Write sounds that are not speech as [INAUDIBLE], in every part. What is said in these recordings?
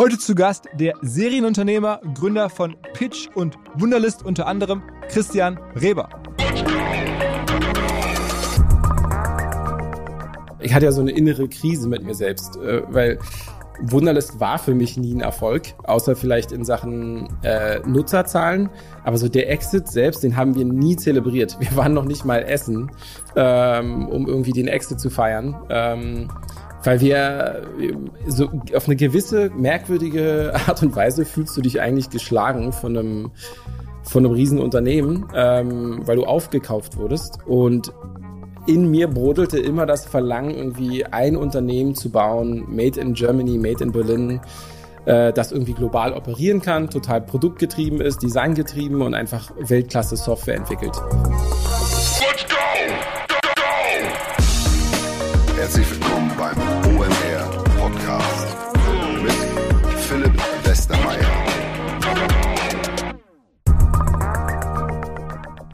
Heute zu Gast der Serienunternehmer, Gründer von Pitch und Wunderlist unter anderem Christian Reber. Ich hatte ja so eine innere Krise mit mir selbst, äh, weil Wunderlist war für mich nie ein Erfolg, außer vielleicht in Sachen äh, Nutzerzahlen. Aber so der Exit selbst, den haben wir nie zelebriert. Wir waren noch nicht mal essen, ähm, um irgendwie den Exit zu feiern. Ähm, weil wir so auf eine gewisse merkwürdige Art und Weise fühlst du dich eigentlich geschlagen von einem von einem riesen Unternehmen, ähm, weil du aufgekauft wurdest und in mir brodelte immer das Verlangen, irgendwie ein Unternehmen zu bauen, made in Germany, made in Berlin, äh, das irgendwie global operieren kann, total produktgetrieben ist, designgetrieben und einfach Weltklasse Software entwickelt.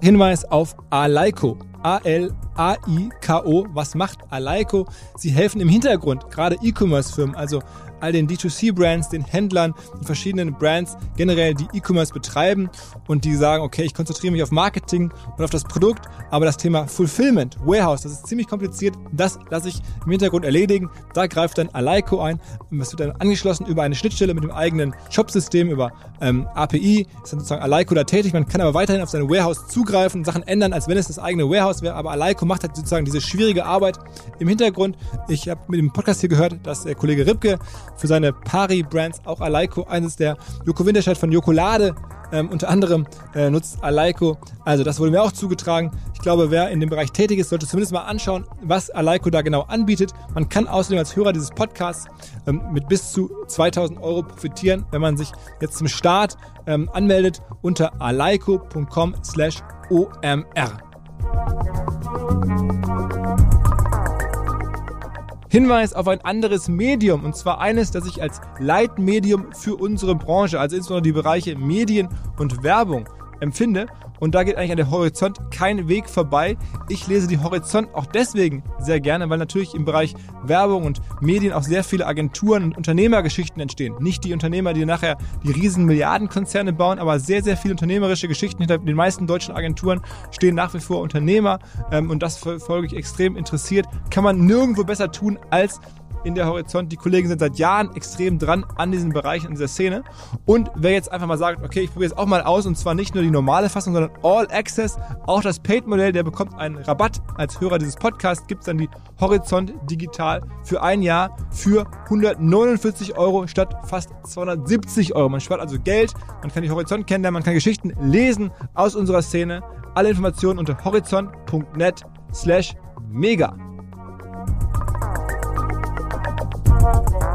Hinweis auf Alaiko. A-L-A-I-K-O. Was macht Alaiko? Sie helfen im Hintergrund gerade E-Commerce-Firmen, also all den D2C-Brands, den Händlern, den verschiedenen Brands generell, die E-Commerce betreiben und die sagen, okay, ich konzentriere mich auf Marketing und auf das Produkt, aber das Thema Fulfillment, Warehouse, das ist ziemlich kompliziert, das lasse ich im Hintergrund erledigen. Da greift dann Alaiko ein, das wird dann angeschlossen über eine Schnittstelle mit dem eigenen Shop-System, über ähm, API, ist dann sozusagen Alaiko da tätig, man kann aber weiterhin auf sein Warehouse zugreifen, Sachen ändern, als wenn es das eigene Warehouse wäre, aber Alaiko macht halt sozusagen diese schwierige Arbeit im Hintergrund. Ich habe mit dem Podcast hier gehört, dass der Kollege Ripke für seine Pari-Brands auch Alaiko, eines der Joko Winterscheid von Jokolade ähm, unter anderem äh, nutzt Alaiko. Also das wurde mir auch zugetragen. Ich glaube, wer in dem Bereich tätig ist, sollte zumindest mal anschauen, was Alaiko da genau anbietet. Man kann außerdem als Hörer dieses Podcasts ähm, mit bis zu 2000 Euro profitieren, wenn man sich jetzt zum Start ähm, anmeldet unter alaiko.com slash omr. Hinweis auf ein anderes Medium und zwar eines, das ich als Leitmedium für unsere Branche, also insbesondere die Bereiche Medien und Werbung empfinde. Und da geht eigentlich an der Horizont kein Weg vorbei. Ich lese die Horizont auch deswegen sehr gerne, weil natürlich im Bereich Werbung und Medien auch sehr viele Agenturen und Unternehmergeschichten entstehen. Nicht die Unternehmer, die nachher die riesen Milliardenkonzerne bauen, aber sehr, sehr viele unternehmerische Geschichten. Hinter den meisten deutschen Agenturen stehen nach wie vor Unternehmer ähm, und das verfolge ich extrem interessiert. Kann man nirgendwo besser tun als in der Horizont. Die Kollegen sind seit Jahren extrem dran an diesen Bereichen, an dieser Szene. Und wer jetzt einfach mal sagt, okay, ich probiere es auch mal aus und zwar nicht nur die normale Fassung, sondern All Access, auch das Paid-Modell, der bekommt einen Rabatt als Hörer dieses Podcasts, gibt es dann die Horizont digital für ein Jahr für 149 Euro statt fast 270 Euro. Man spart also Geld, man kann die Horizont kennenlernen, man kann Geschichten lesen aus unserer Szene. Alle Informationen unter horizont.net slash mega. perfect.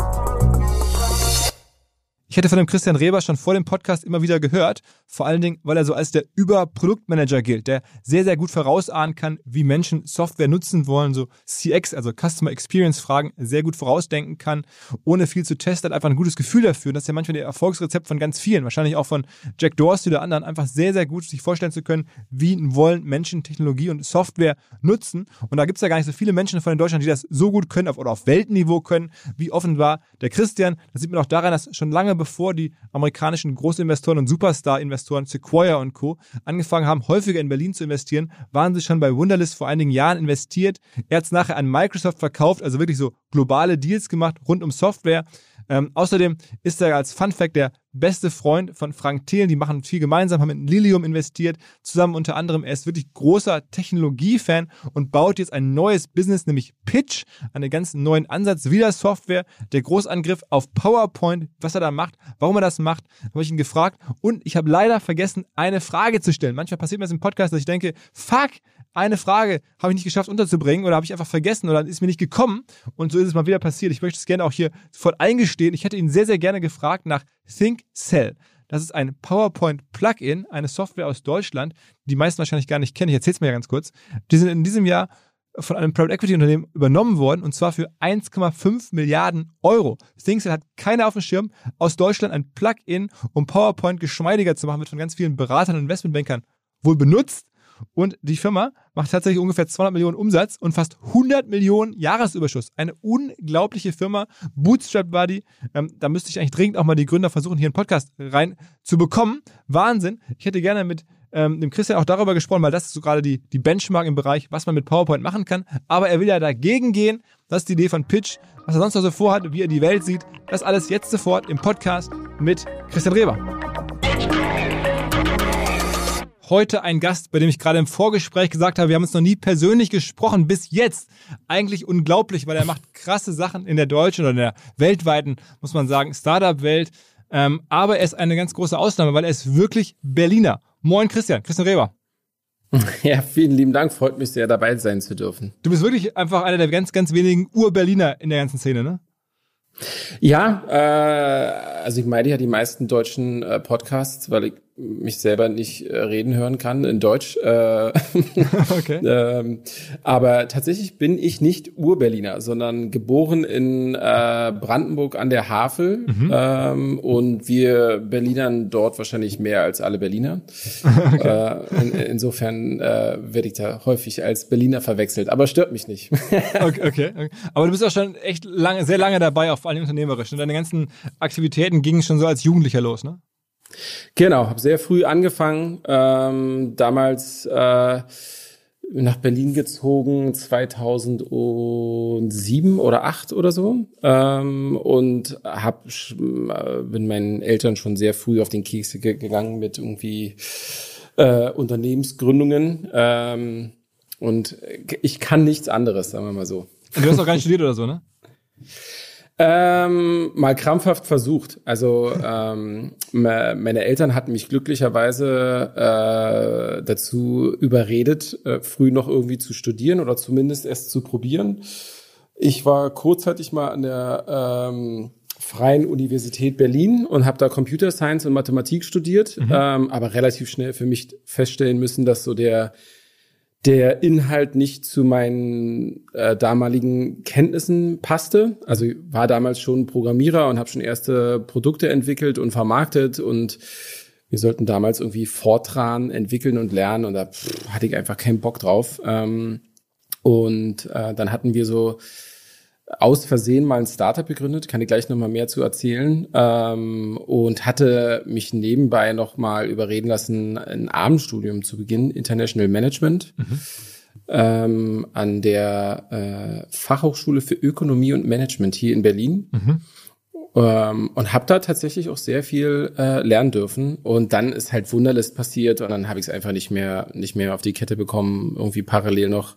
Ich hätte von dem Christian Reber schon vor dem Podcast immer wieder gehört, vor allen Dingen, weil er so als der Überproduktmanager gilt, der sehr, sehr gut vorausahnen kann, wie Menschen Software nutzen wollen, so CX, also Customer Experience Fragen, sehr gut vorausdenken kann, ohne viel zu testen, hat einfach ein gutes Gefühl dafür. Und das ist ja manchmal der Erfolgsrezept von ganz vielen, wahrscheinlich auch von Jack Dorsey oder anderen, einfach sehr, sehr gut sich vorstellen zu können, wie wollen Menschen Technologie und Software nutzen. Und da gibt es ja gar nicht so viele Menschen von in Deutschland, die das so gut können oder auf Weltniveau können, wie offenbar der Christian. Das sieht man auch daran, dass schon lange bevor die amerikanischen Großinvestoren und Superstar-Investoren Sequoia und Co. angefangen haben, häufiger in Berlin zu investieren, waren sie schon bei Wunderlist vor einigen Jahren investiert. Er hat es nachher an Microsoft verkauft, also wirklich so globale Deals gemacht rund um Software. Ähm, außerdem ist er als Fun Fact der beste Freund von Frank Thelen. Die machen viel gemeinsam, haben in Lilium investiert, zusammen unter anderem. Er ist wirklich großer Technologiefan und baut jetzt ein neues Business, nämlich Pitch, einen ganz neuen Ansatz, wieder Software. Der Großangriff auf PowerPoint, was er da macht, warum er das macht, habe ich ihn gefragt. Und ich habe leider vergessen, eine Frage zu stellen. Manchmal passiert mir das im Podcast, dass ich denke, fuck, eine Frage habe ich nicht geschafft unterzubringen oder habe ich einfach vergessen oder ist mir nicht gekommen. Und so ist es mal wieder passiert. Ich möchte es gerne auch hier sofort eingestehen. Ich hätte ihn sehr, sehr gerne gefragt nach Think Cell. Das ist ein PowerPoint-Plugin, eine Software aus Deutschland, die die meisten wahrscheinlich gar nicht kennen. Ich erzähle es mir ja ganz kurz. Die sind in diesem Jahr von einem Private Equity Unternehmen übernommen worden und zwar für 1,5 Milliarden Euro. ThinkCell hat keiner auf dem Schirm. Aus Deutschland ein Plugin, um PowerPoint geschmeidiger zu machen, wird von ganz vielen Beratern und Investmentbankern wohl benutzt Und die Firma macht tatsächlich ungefähr 200 Millionen Umsatz und fast 100 Millionen Jahresüberschuss. Eine unglaubliche Firma. Bootstrap Buddy. Ähm, da müsste ich eigentlich dringend auch mal die Gründer versuchen, hier einen Podcast rein zu bekommen. Wahnsinn. Ich hätte gerne mit ähm, dem Christian auch darüber gesprochen, weil das ist so gerade die, die Benchmark im Bereich, was man mit PowerPoint machen kann. Aber er will ja dagegen gehen. Das ist die Idee von Pitch. Was er sonst noch so vorhat, wie er die Welt sieht. Das alles jetzt sofort im Podcast mit Christian Reber. Heute ein Gast, bei dem ich gerade im Vorgespräch gesagt habe, wir haben uns noch nie persönlich gesprochen, bis jetzt. Eigentlich unglaublich, weil er macht krasse Sachen in der deutschen oder in der weltweiten, muss man sagen, Startup-Welt. Ähm, aber er ist eine ganz große Ausnahme, weil er ist wirklich Berliner. Moin Christian, Christian Reber. [LAUGHS] Ja, vielen lieben Dank. Freut mich sehr, dabei sein zu dürfen. Du bist wirklich einfach einer der ganz, ganz wenigen Ur-Berliner in der ganzen Szene, ne? Ja, äh, also ich meine ja die meisten deutschen äh, Podcasts, weil ich mich selber nicht äh, reden hören kann in Deutsch. Äh, [LAUGHS] okay. [LAUGHS] ähm, aber tatsächlich bin ich nicht Ur-Berliner, sondern geboren in äh, Brandenburg an der Havel. Mhm. Ähm, und wir Berlinern dort wahrscheinlich mehr als alle Berliner. [LAUGHS] okay. äh, in, insofern äh, werde ich da häufig als Berliner verwechselt, aber stört mich nicht. okay, okay, okay, Aber du bist auch schon echt lange, sehr lange dabei, auch vor allem unternehmerisch. Und deine ganzen Aktivitäten gingen schon so als Jugendlicher los, ne? Genau, habe sehr früh angefangen. Ähm, damals äh, nach Berlin gezogen, 2007 oder 8 oder so. Ähm, und hab, äh, bin meinen Eltern schon sehr früh auf den Kekse gegangen mit irgendwie äh, Unternehmensgründungen. Ähm, und ich kann nichts anderes, sagen wir mal so. Und du hast auch gar nicht studiert oder so, ne? [LAUGHS] Ähm, mal krampfhaft versucht. Also ähm, meine Eltern hatten mich glücklicherweise äh, dazu überredet, äh, früh noch irgendwie zu studieren oder zumindest erst zu probieren. Ich war kurzzeitig mal an der ähm, Freien Universität Berlin und habe da Computer Science und Mathematik studiert, mhm. ähm, aber relativ schnell für mich feststellen müssen, dass so der der Inhalt nicht zu meinen äh, damaligen Kenntnissen passte. Also war damals schon Programmierer und habe schon erste Produkte entwickelt und vermarktet und wir sollten damals irgendwie Fortran entwickeln und lernen und da pff, hatte ich einfach keinen Bock drauf. Ähm, und äh, dann hatten wir so aus Versehen mal ein Startup gegründet, kann ich gleich nochmal mehr zu erzählen ähm, und hatte mich nebenbei nochmal überreden lassen, ein Abendstudium zu beginnen, International Management. Mhm. Ähm, an der äh, Fachhochschule für Ökonomie und Management hier in Berlin. Mhm. Ähm, und habe da tatsächlich auch sehr viel äh, lernen dürfen. Und dann ist halt Wunderlist passiert und dann habe ich es einfach nicht mehr, nicht mehr auf die Kette bekommen, irgendwie parallel noch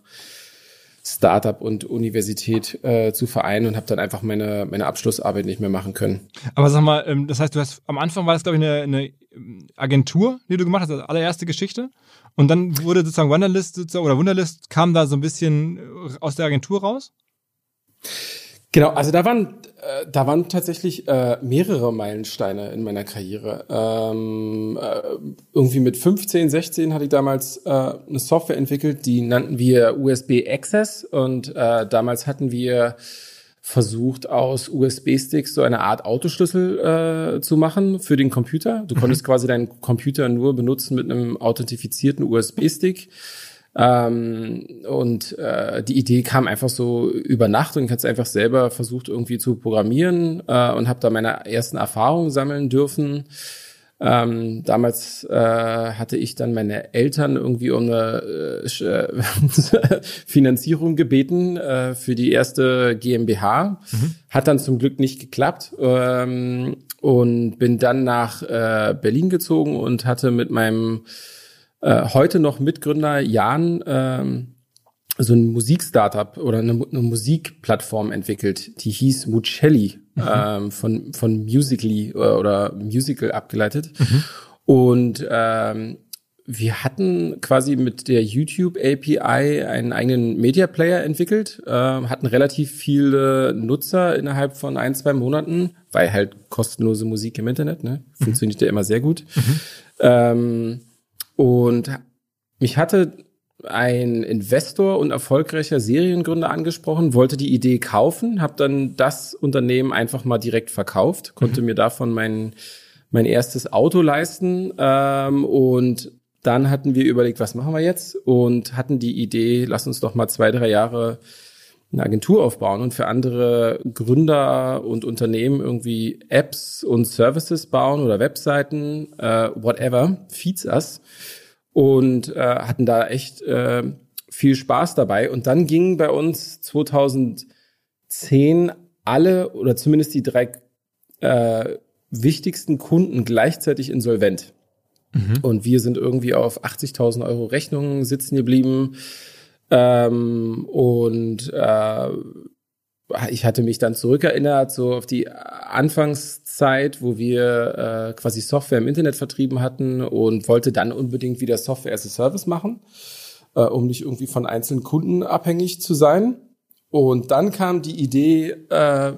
Startup und Universität äh, zu vereinen und habe dann einfach meine, meine Abschlussarbeit nicht mehr machen können. Aber sag mal, ähm, das heißt, du hast am Anfang war das, glaube ich, eine, eine Agentur, die du gemacht hast, also allererste Geschichte. Und dann wurde sozusagen Wunderlist sozusagen, oder Wunderlist kam da so ein bisschen äh, aus der Agentur raus? Genau, also da waren, äh, da waren tatsächlich äh, mehrere Meilensteine in meiner Karriere. Ähm, äh, irgendwie mit 15, 16 hatte ich damals äh, eine Software entwickelt, die nannten wir USB Access und äh, damals hatten wir versucht, aus USB-Sticks so eine Art Autoschlüssel äh, zu machen für den Computer. Du konntest mhm. quasi deinen Computer nur benutzen mit einem authentifizierten USB-Stick. Ähm, und äh, die Idee kam einfach so über Nacht und ich hatte einfach selber versucht irgendwie zu programmieren äh, und habe da meine ersten Erfahrungen sammeln dürfen. Ähm, damals äh, hatte ich dann meine Eltern irgendwie um eine äh, [LAUGHS] Finanzierung gebeten äh, für die erste GmbH. Mhm. Hat dann zum Glück nicht geklappt ähm, und bin dann nach äh, Berlin gezogen und hatte mit meinem äh, heute noch Mitgründer Jan ähm, so ein Musikstartup oder eine, eine Musikplattform entwickelt, die hieß Mucelli mhm. ähm, von von Musically äh, oder Musical abgeleitet mhm. und ähm, wir hatten quasi mit der YouTube API einen eigenen Media Player entwickelt, äh, hatten relativ viele Nutzer innerhalb von ein, zwei Monaten, weil halt kostenlose Musik im Internet, ne? Mhm. Funktioniert mhm. ja immer sehr gut. Mhm. Ähm, und mich hatte ein Investor und erfolgreicher Seriengründer angesprochen, wollte die Idee kaufen, habe dann das Unternehmen einfach mal direkt verkauft, konnte mhm. mir davon mein, mein erstes Auto leisten ähm, und dann hatten wir überlegt, was machen wir jetzt und hatten die Idee, lass uns doch mal zwei, drei Jahre eine Agentur aufbauen und für andere Gründer und Unternehmen irgendwie Apps und Services bauen oder Webseiten, äh, whatever, feeds us und äh, hatten da echt äh, viel Spaß dabei. Und dann gingen bei uns 2010 alle oder zumindest die drei äh, wichtigsten Kunden gleichzeitig insolvent. Mhm. Und wir sind irgendwie auf 80.000 Euro Rechnungen sitzen geblieben. Ähm, und äh, ich hatte mich dann zurückerinnert, so auf die Anfangszeit, wo wir äh, quasi Software im Internet vertrieben hatten und wollte dann unbedingt wieder Software as a Service machen, äh, um nicht irgendwie von einzelnen Kunden abhängig zu sein. Und dann kam die Idee, äh,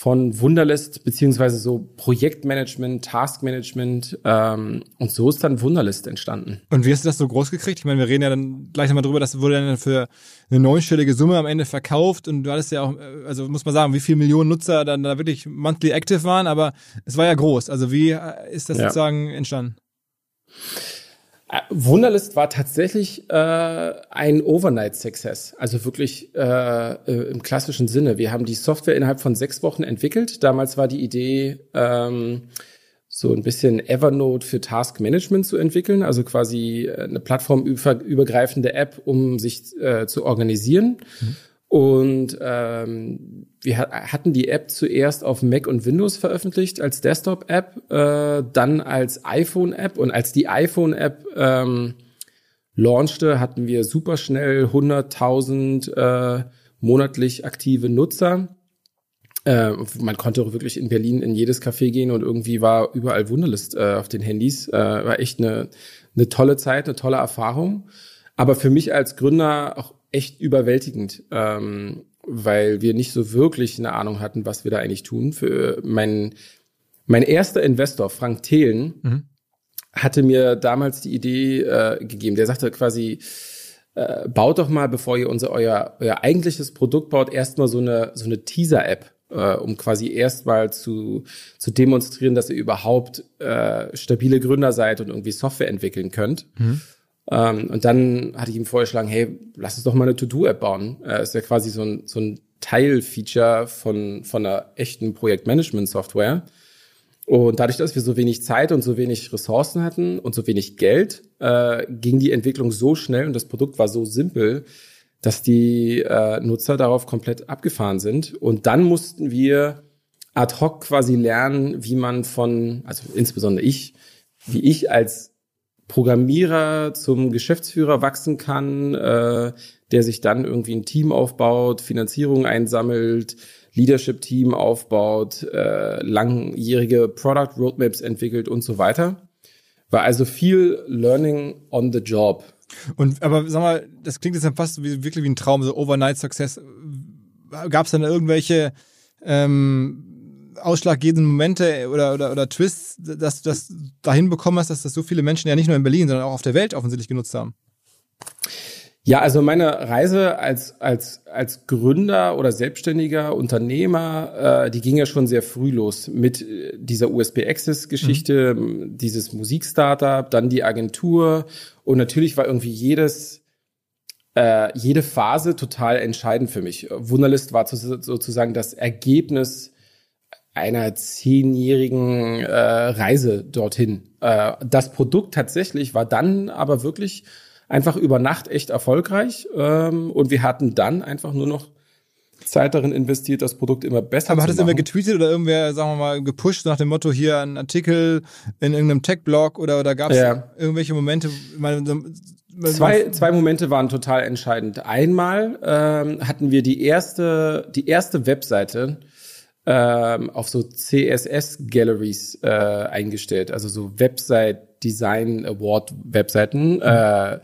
von Wunderlist beziehungsweise so Projektmanagement, Taskmanagement ähm, und so ist dann Wunderlist entstanden. Und wie hast du das so groß gekriegt? Ich meine, wir reden ja dann gleich nochmal drüber, das wurde dann für eine neunstellige Summe am Ende verkauft und du hattest ja auch, also muss man sagen, wie viele Millionen Nutzer dann da wirklich monthly active waren, aber es war ja groß. Also wie ist das ja. sozusagen entstanden? Äh, Wunderlist war tatsächlich äh, ein Overnight-Success, also wirklich äh, äh, im klassischen Sinne. Wir haben die Software innerhalb von sechs Wochen entwickelt. Damals war die Idee, ähm, so ein bisschen Evernote für Task Management zu entwickeln, also quasi äh, eine plattformübergreifende App, um sich äh, zu organisieren. Mhm. Und ähm, wir hatten die App zuerst auf Mac und Windows veröffentlicht als Desktop-App, äh, dann als iPhone-App und als die iPhone-App ähm, launchte, hatten wir super schnell 100.000 äh, monatlich aktive Nutzer. Äh, man konnte auch wirklich in Berlin in jedes Café gehen und irgendwie war überall Wunderlist äh, auf den Handys. Äh, war echt eine, eine tolle Zeit, eine tolle Erfahrung. Aber für mich als Gründer auch echt überwältigend, ähm, weil wir nicht so wirklich eine Ahnung hatten, was wir da eigentlich tun. Für mein, mein erster Investor, Frank Thelen, mhm. hatte mir damals die Idee äh, gegeben. Der sagte quasi, äh, baut doch mal, bevor ihr unser euer, euer eigentliches Produkt baut, erstmal so eine, so eine Teaser-App, äh, um quasi erstmal zu, zu demonstrieren, dass ihr überhaupt äh, stabile Gründer seid und irgendwie Software entwickeln könnt. Mhm. Ähm, und dann hatte ich ihm vorgeschlagen, hey, lass uns doch mal eine To-Do-App bauen. Äh, ist ja quasi so ein, so ein Teilfeature von, von einer echten Projektmanagement-Software. Und dadurch, dass wir so wenig Zeit und so wenig Ressourcen hatten und so wenig Geld, äh, ging die Entwicklung so schnell und das Produkt war so simpel, dass die äh, Nutzer darauf komplett abgefahren sind. Und dann mussten wir ad hoc quasi lernen, wie man von, also insbesondere ich, wie ich als Programmierer zum Geschäftsführer wachsen kann, äh, der sich dann irgendwie ein Team aufbaut, Finanzierung einsammelt, Leadership-Team aufbaut, äh, langjährige Product Roadmaps entwickelt und so weiter. War also viel Learning on the Job. Und aber sag mal, das klingt jetzt dann fast wie, wirklich wie ein Traum, so Overnight Success. Gab es dann irgendwelche ähm, ausschlaggebenden Momente oder, oder, oder Twists, dass du das dahin bekommen hast, dass das so viele Menschen ja nicht nur in Berlin, sondern auch auf der Welt offensichtlich genutzt haben? Ja, also meine Reise als, als, als Gründer oder selbstständiger Unternehmer, äh, die ging ja schon sehr früh los mit äh, dieser USB-Access-Geschichte, mhm. dieses Musikstartup, dann die Agentur und natürlich war irgendwie jedes, äh, jede Phase total entscheidend für mich. Wunderlist war sozusagen das Ergebnis einer zehnjährigen äh, Reise dorthin. Äh, das Produkt tatsächlich war dann aber wirklich einfach über Nacht echt erfolgreich ähm, und wir hatten dann einfach nur noch Zeit darin investiert, das Produkt immer besser Aber hat es irgendwer getweetet oder irgendwer, sagen wir mal, gepusht nach dem Motto hier ein Artikel in irgendeinem Tech-Blog oder, oder gab es ja. irgendwelche Momente? Meine, zwei, zwei Momente waren total entscheidend. Einmal ähm, hatten wir die erste, die erste Webseite, ähm, auf so CSS-Galleries äh, eingestellt, also so Website Design Award Webseiten. Mhm. Äh,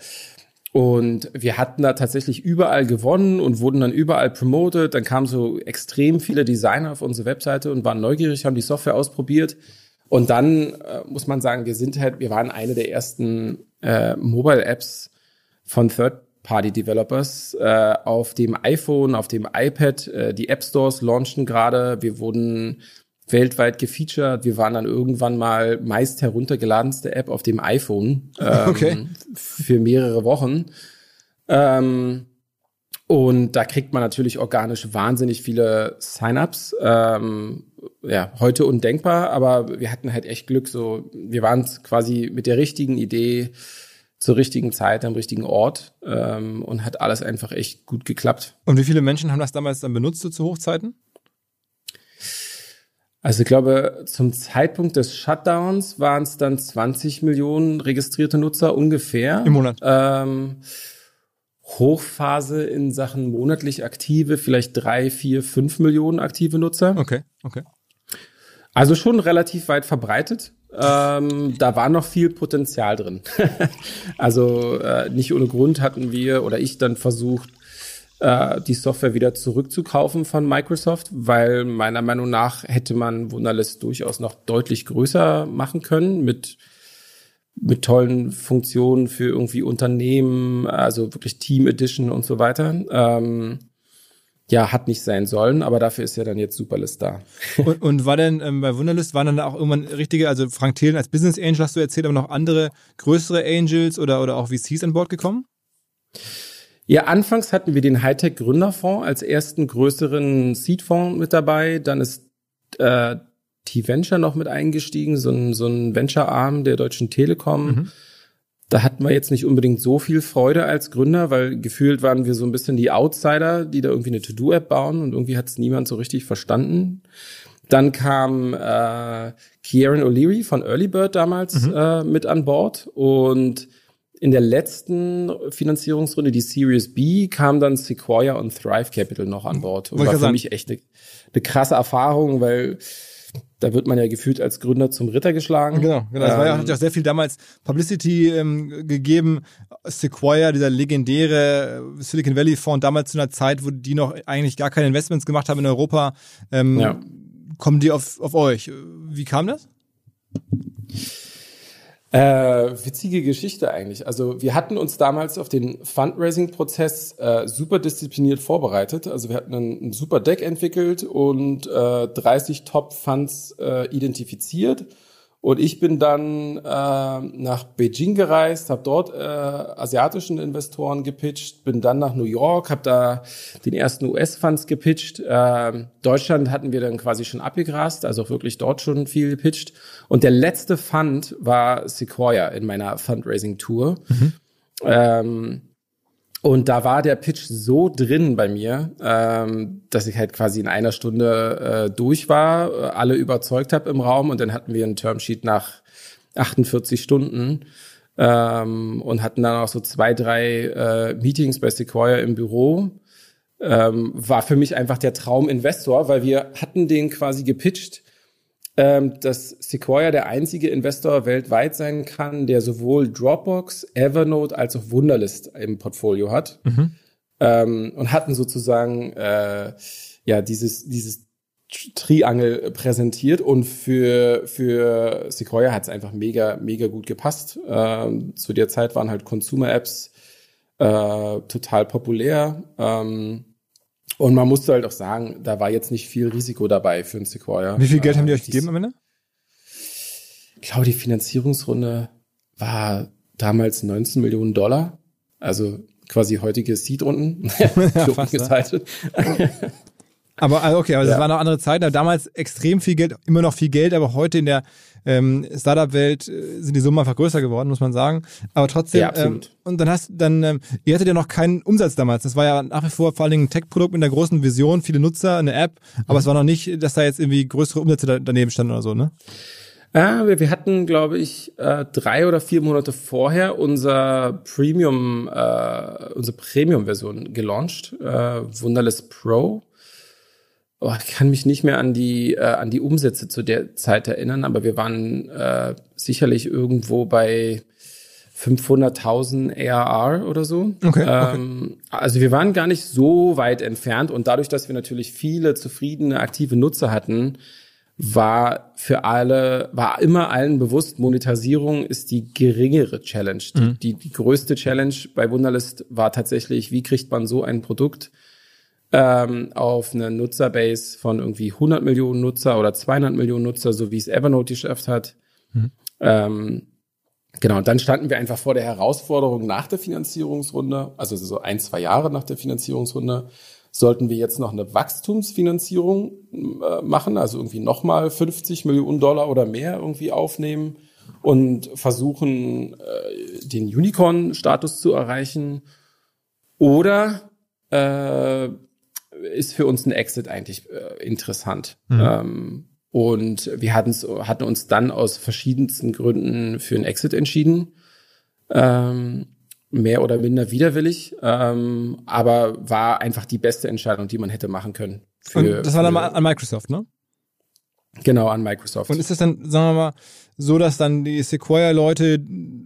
und wir hatten da tatsächlich überall gewonnen und wurden dann überall promoted. Dann kamen so extrem viele Designer auf unsere Webseite und waren neugierig, haben die Software ausprobiert. Und dann äh, muss man sagen, wir sind halt, wir waren eine der ersten äh, Mobile-Apps von Third Party-Developers äh, auf dem iPhone, auf dem iPad. Äh, die App Stores launchen gerade. Wir wurden weltweit gefeatured. Wir waren dann irgendwann mal meist heruntergeladenste App auf dem iPhone ähm, Okay. für mehrere Wochen. Ähm, und da kriegt man natürlich organisch wahnsinnig viele Sign-ups. Ähm, ja, heute undenkbar, aber wir hatten halt echt Glück. So, wir waren quasi mit der richtigen Idee zur richtigen Zeit am richtigen Ort ähm, und hat alles einfach echt gut geklappt. Und wie viele Menschen haben das damals dann benutzt so zu Hochzeiten? Also ich glaube, zum Zeitpunkt des Shutdowns waren es dann 20 Millionen registrierte Nutzer ungefähr. Im Monat. Ähm, Hochphase in Sachen monatlich aktive, vielleicht drei, vier, fünf Millionen aktive Nutzer. Okay, okay. Also schon relativ weit verbreitet. Ähm, da war noch viel Potenzial drin. [LAUGHS] also äh, nicht ohne Grund hatten wir oder ich dann versucht, äh, die Software wieder zurückzukaufen von Microsoft, weil meiner Meinung nach hätte man Wunderlist durchaus noch deutlich größer machen können mit mit tollen Funktionen für irgendwie Unternehmen, also wirklich Team Edition und so weiter. Ähm, ja, hat nicht sein sollen, aber dafür ist ja dann jetzt Superlist da. Und, und war denn ähm, bei Wunderlist, waren dann auch irgendwann richtige, also Frank Thelen als Business Angel hast du erzählt, aber noch andere größere Angels oder, oder auch VCs an Bord gekommen? Ja, anfangs hatten wir den Hightech Gründerfonds als ersten größeren Seedfonds mit dabei. Dann ist äh, T-Venture noch mit eingestiegen, so ein, so ein Venture-Arm der Deutschen Telekom. Mhm. Da hatten wir jetzt nicht unbedingt so viel Freude als Gründer, weil gefühlt waren wir so ein bisschen die Outsider, die da irgendwie eine To-Do-App bauen und irgendwie hat es niemand so richtig verstanden. Dann kam äh, Kieran O'Leary von Early Bird damals Mhm. äh, mit an Bord und in der letzten Finanzierungsrunde, die Series B, kam dann Sequoia und Thrive Capital noch an Bord. Und war für mich echt eine, eine krasse Erfahrung, weil da wird man ja gefühlt als Gründer zum Ritter geschlagen. Genau, genau. Es war ja, Ähm, hat ja auch sehr viel damals Publicity ähm, gegeben. Sequoia, dieser legendäre äh, Silicon Valley Fonds, damals zu einer Zeit, wo die noch eigentlich gar keine Investments gemacht haben in Europa. Ähm, Ja. Kommen die auf, auf euch? Wie kam das? Äh, witzige Geschichte eigentlich. Also wir hatten uns damals auf den Fundraising-Prozess äh, super diszipliniert vorbereitet. Also wir hatten ein, ein super Deck entwickelt und äh, 30 Top-Funds äh, identifiziert. Und ich bin dann äh, nach Beijing gereist, habe dort äh, asiatischen Investoren gepitcht, bin dann nach New York, habe da den ersten US-Funds gepitcht. Äh, Deutschland hatten wir dann quasi schon abgegrast, also auch wirklich dort schon viel gepitcht. Und der letzte Fund war Sequoia in meiner Fundraising-Tour. Ähm, und da war der Pitch so drin bei mir, ähm, dass ich halt quasi in einer Stunde äh, durch war, äh, alle überzeugt habe im Raum und dann hatten wir ein Termsheet nach 48 Stunden ähm, und hatten dann auch so zwei, drei äh, Meetings bei Sequoia im Büro. Ähm, war für mich einfach der Trauminvestor, weil wir hatten den quasi gepitcht, ähm, dass Sequoia der einzige Investor weltweit sein kann, der sowohl Dropbox, Evernote als auch Wunderlist im Portfolio hat. Ähm, und hatten sozusagen äh, ja dieses, dieses Triangel präsentiert und für, für Sequoia hat es einfach mega, mega gut gepasst. Ähm, zu der Zeit waren halt Consumer-Apps äh, total populär. Ähm, und man musste halt auch sagen, da war jetzt nicht viel Risiko dabei für ein Sequoia. Wie viel Geld haben die euch gegeben am Ende? Ich glaube, die Finanzierungsrunde war damals 19 Millionen Dollar. Also quasi heutige Seed-Runden. [LAUGHS] fast, ne? [LAUGHS] Aber also okay, aber das Ja. war noch andere Zeiten. Damals extrem viel Geld, immer noch viel Geld, aber heute in der ähm, Startup-Welt äh, sind die Summen einfach größer geworden, muss man sagen. Aber trotzdem. Ja. Ähm, und dann hast dann, ähm, ihr hattet ja noch keinen Umsatz damals. Das war ja nach wie vor vor allen Dingen ein Tech-Produkt mit einer großen Vision, viele Nutzer, eine App, aber es war noch nicht, dass da jetzt irgendwie größere Umsätze da, daneben standen oder so, ne? Äh, wir, wir hatten, glaube ich, äh, drei oder vier Monate vorher unser Premium, äh, unsere Premium-Version gelauncht, äh, Wunderless Pro. Oh, ich kann mich nicht mehr an die äh, an die Umsätze zu der Zeit erinnern, aber wir waren äh, sicherlich irgendwo bei 500.000 ARR oder so. Okay, Ähm, also wir waren gar nicht so weit entfernt und dadurch, dass wir natürlich viele zufriedene aktive Nutzer hatten, war für alle, war immer allen bewusst, Monetarisierung ist die geringere Challenge. Die, die, die größte Challenge bei Wunderlist war tatsächlich, wie kriegt man so ein Produkt ähm, auf eine Nutzerbase von irgendwie 100 Millionen Nutzer oder 200 Millionen Nutzer, so wie es Evernote geschafft hat. Mhm. Ähm, genau, und dann standen wir einfach vor der Herausforderung nach der Finanzierungsrunde, also so ein, zwei Jahre nach der Finanzierungsrunde, sollten wir jetzt noch eine Wachstumsfinanzierung äh, machen, also irgendwie nochmal 50 Millionen Dollar oder mehr irgendwie aufnehmen und versuchen, äh, den Unicorn-Status zu erreichen. Oder äh, ist für uns ein Exit eigentlich äh, interessant. Mhm. Ähm, und wir hatten uns dann aus verschiedensten Gründen für einen Exit entschieden. Ähm, mehr oder minder widerwillig, ähm, aber war einfach die beste Entscheidung, die man hätte machen können. Für, das war dann mal an Microsoft, ne? Genau, an Microsoft. Und ist das dann, sagen wir mal, so, dass dann die Sequoia-Leute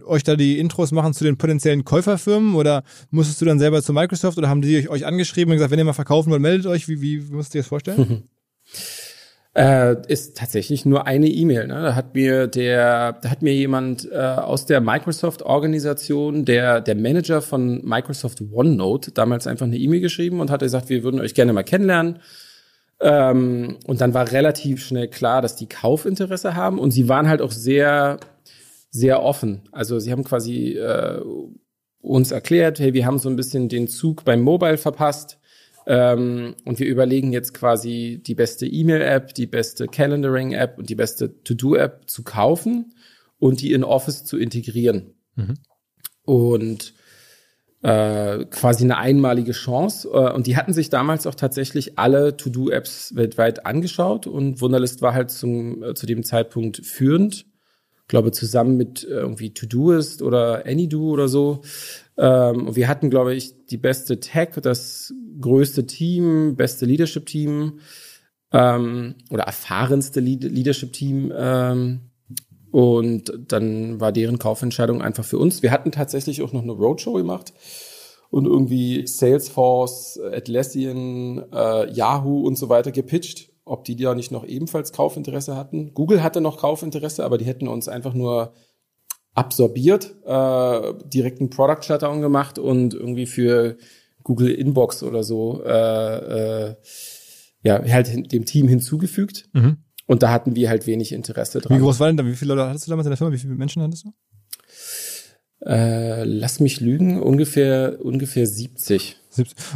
euch da die Intros machen zu den potenziellen Käuferfirmen oder musstest du dann selber zu Microsoft oder haben die euch angeschrieben und gesagt, wenn ihr mal verkaufen wollt, meldet euch? Wie, wie, wie musst du dir das vorstellen? [LAUGHS] äh, ist tatsächlich nur eine E-Mail. Ne? Da hat mir der, da hat mir jemand äh, aus der Microsoft-Organisation, der der Manager von Microsoft OneNote, damals einfach eine E-Mail geschrieben und hat gesagt, wir würden euch gerne mal kennenlernen. Ähm, und dann war relativ schnell klar, dass die Kaufinteresse haben und sie waren halt auch sehr sehr offen. Also sie haben quasi äh, uns erklärt, hey, wir haben so ein bisschen den Zug beim Mobile verpasst ähm, und wir überlegen jetzt quasi die beste E-Mail-App, die beste Calendaring-App und die beste To-Do-App zu kaufen und die in Office zu integrieren. Mhm. Und äh, quasi eine einmalige Chance. Äh, und die hatten sich damals auch tatsächlich alle To-Do-Apps weltweit angeschaut und Wunderlist war halt zum, äh, zu dem Zeitpunkt führend. Ich glaube, zusammen mit äh, irgendwie Todoist oder AnyDo oder so. Ähm, und wir hatten, glaube ich, die beste Tech, das größte Team, beste Leadership-Team ähm, oder erfahrenste Leadership-Team. Ähm, und dann war deren Kaufentscheidung einfach für uns. Wir hatten tatsächlich auch noch eine Roadshow gemacht und irgendwie Salesforce, Atlassian, äh, Yahoo und so weiter gepitcht, ob die da nicht noch ebenfalls Kaufinteresse hatten. Google hatte noch Kaufinteresse, aber die hätten uns einfach nur absorbiert, äh, direkt einen Product Shutdown gemacht und irgendwie für Google Inbox oder so äh, äh, ja halt dem Team hinzugefügt. Mhm. Und da hatten wir halt wenig Interesse dran. Wie groß war denn da? Wie viele Leute hattest du damals in der Firma? Wie viele Menschen hattest du? Äh, lass mich lügen, ungefähr ungefähr 70.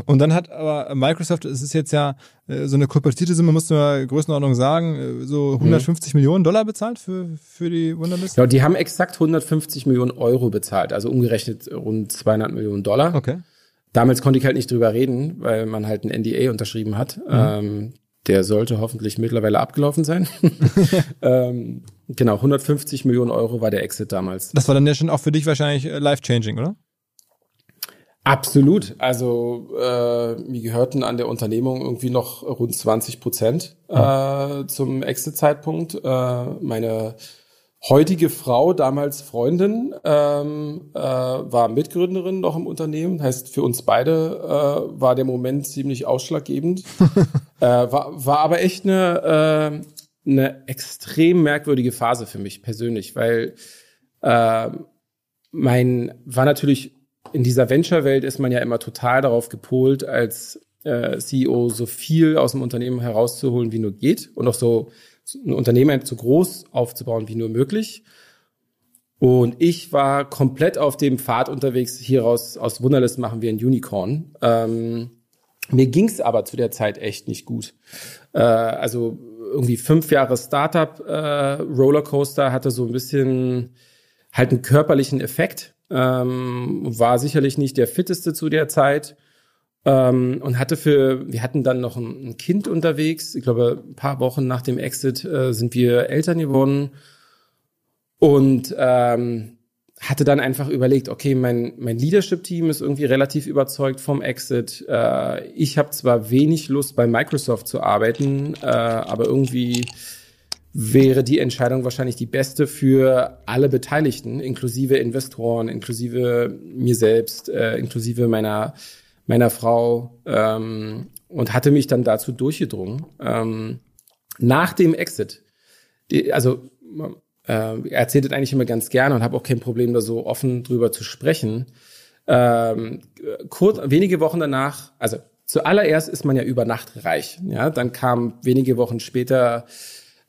Und dann hat aber Microsoft, es ist jetzt ja äh, so eine kolportierte Summe, musst du mal Größenordnung sagen, äh, so 150 mhm. Millionen Dollar bezahlt für, für die Wunderlist? Ja, die haben exakt 150 Millionen Euro bezahlt, also umgerechnet rund 200 Millionen Dollar. Okay. Damals konnte ich halt nicht drüber reden, weil man halt ein NDA unterschrieben hat. Mhm. Ähm, der sollte hoffentlich mittlerweile abgelaufen sein. [LAUGHS] ähm, genau, 150 Millionen Euro war der Exit damals. Das war dann ja schon auch für dich wahrscheinlich äh, life-changing, oder? Absolut. Also äh, mir gehörten an der Unternehmung irgendwie noch rund 20 Prozent äh, zum Exit-Zeitpunkt. Äh, meine heutige Frau, damals Freundin, ähm, äh, war Mitgründerin noch im Unternehmen. Heißt, für uns beide äh, war der Moment ziemlich ausschlaggebend. [LAUGHS] äh, war, war aber echt eine, äh, eine extrem merkwürdige Phase für mich persönlich, weil äh, mein war natürlich in dieser Venture-Welt ist man ja immer total darauf gepolt, als äh, CEO so viel aus dem Unternehmen herauszuholen, wie nur geht und auch so ein Unternehmen so groß aufzubauen wie nur möglich. Und ich war komplett auf dem Pfad unterwegs. Hieraus aus Wunderlist machen wir ein Unicorn. Ähm, mir ging's aber zu der Zeit echt nicht gut. Äh, also irgendwie fünf Jahre Startup äh, hatte so ein bisschen halt einen körperlichen Effekt. Ähm, war sicherlich nicht der fitteste zu der Zeit. Ähm, und hatte für, wir hatten dann noch ein, ein, Kind unterwegs. Ich glaube, ein paar Wochen nach dem Exit äh, sind wir Eltern geworden. Und ähm, hatte dann einfach überlegt, okay, mein, mein Leadership-Team ist irgendwie relativ überzeugt vom Exit. Äh, ich habe zwar wenig Lust, bei Microsoft zu arbeiten, äh, aber irgendwie wäre die Entscheidung wahrscheinlich die beste für alle Beteiligten, inklusive Investoren, inklusive mir selbst, äh, inklusive meiner meiner Frau ähm, und hatte mich dann dazu durchgedrungen. Ähm, nach dem Exit, die, also äh, erzählt das eigentlich immer ganz gerne und habe auch kein Problem, da so offen drüber zu sprechen. Ähm, kurz, wenige Wochen danach, also zuallererst ist man ja über Nacht reich. Ja, dann kam wenige Wochen später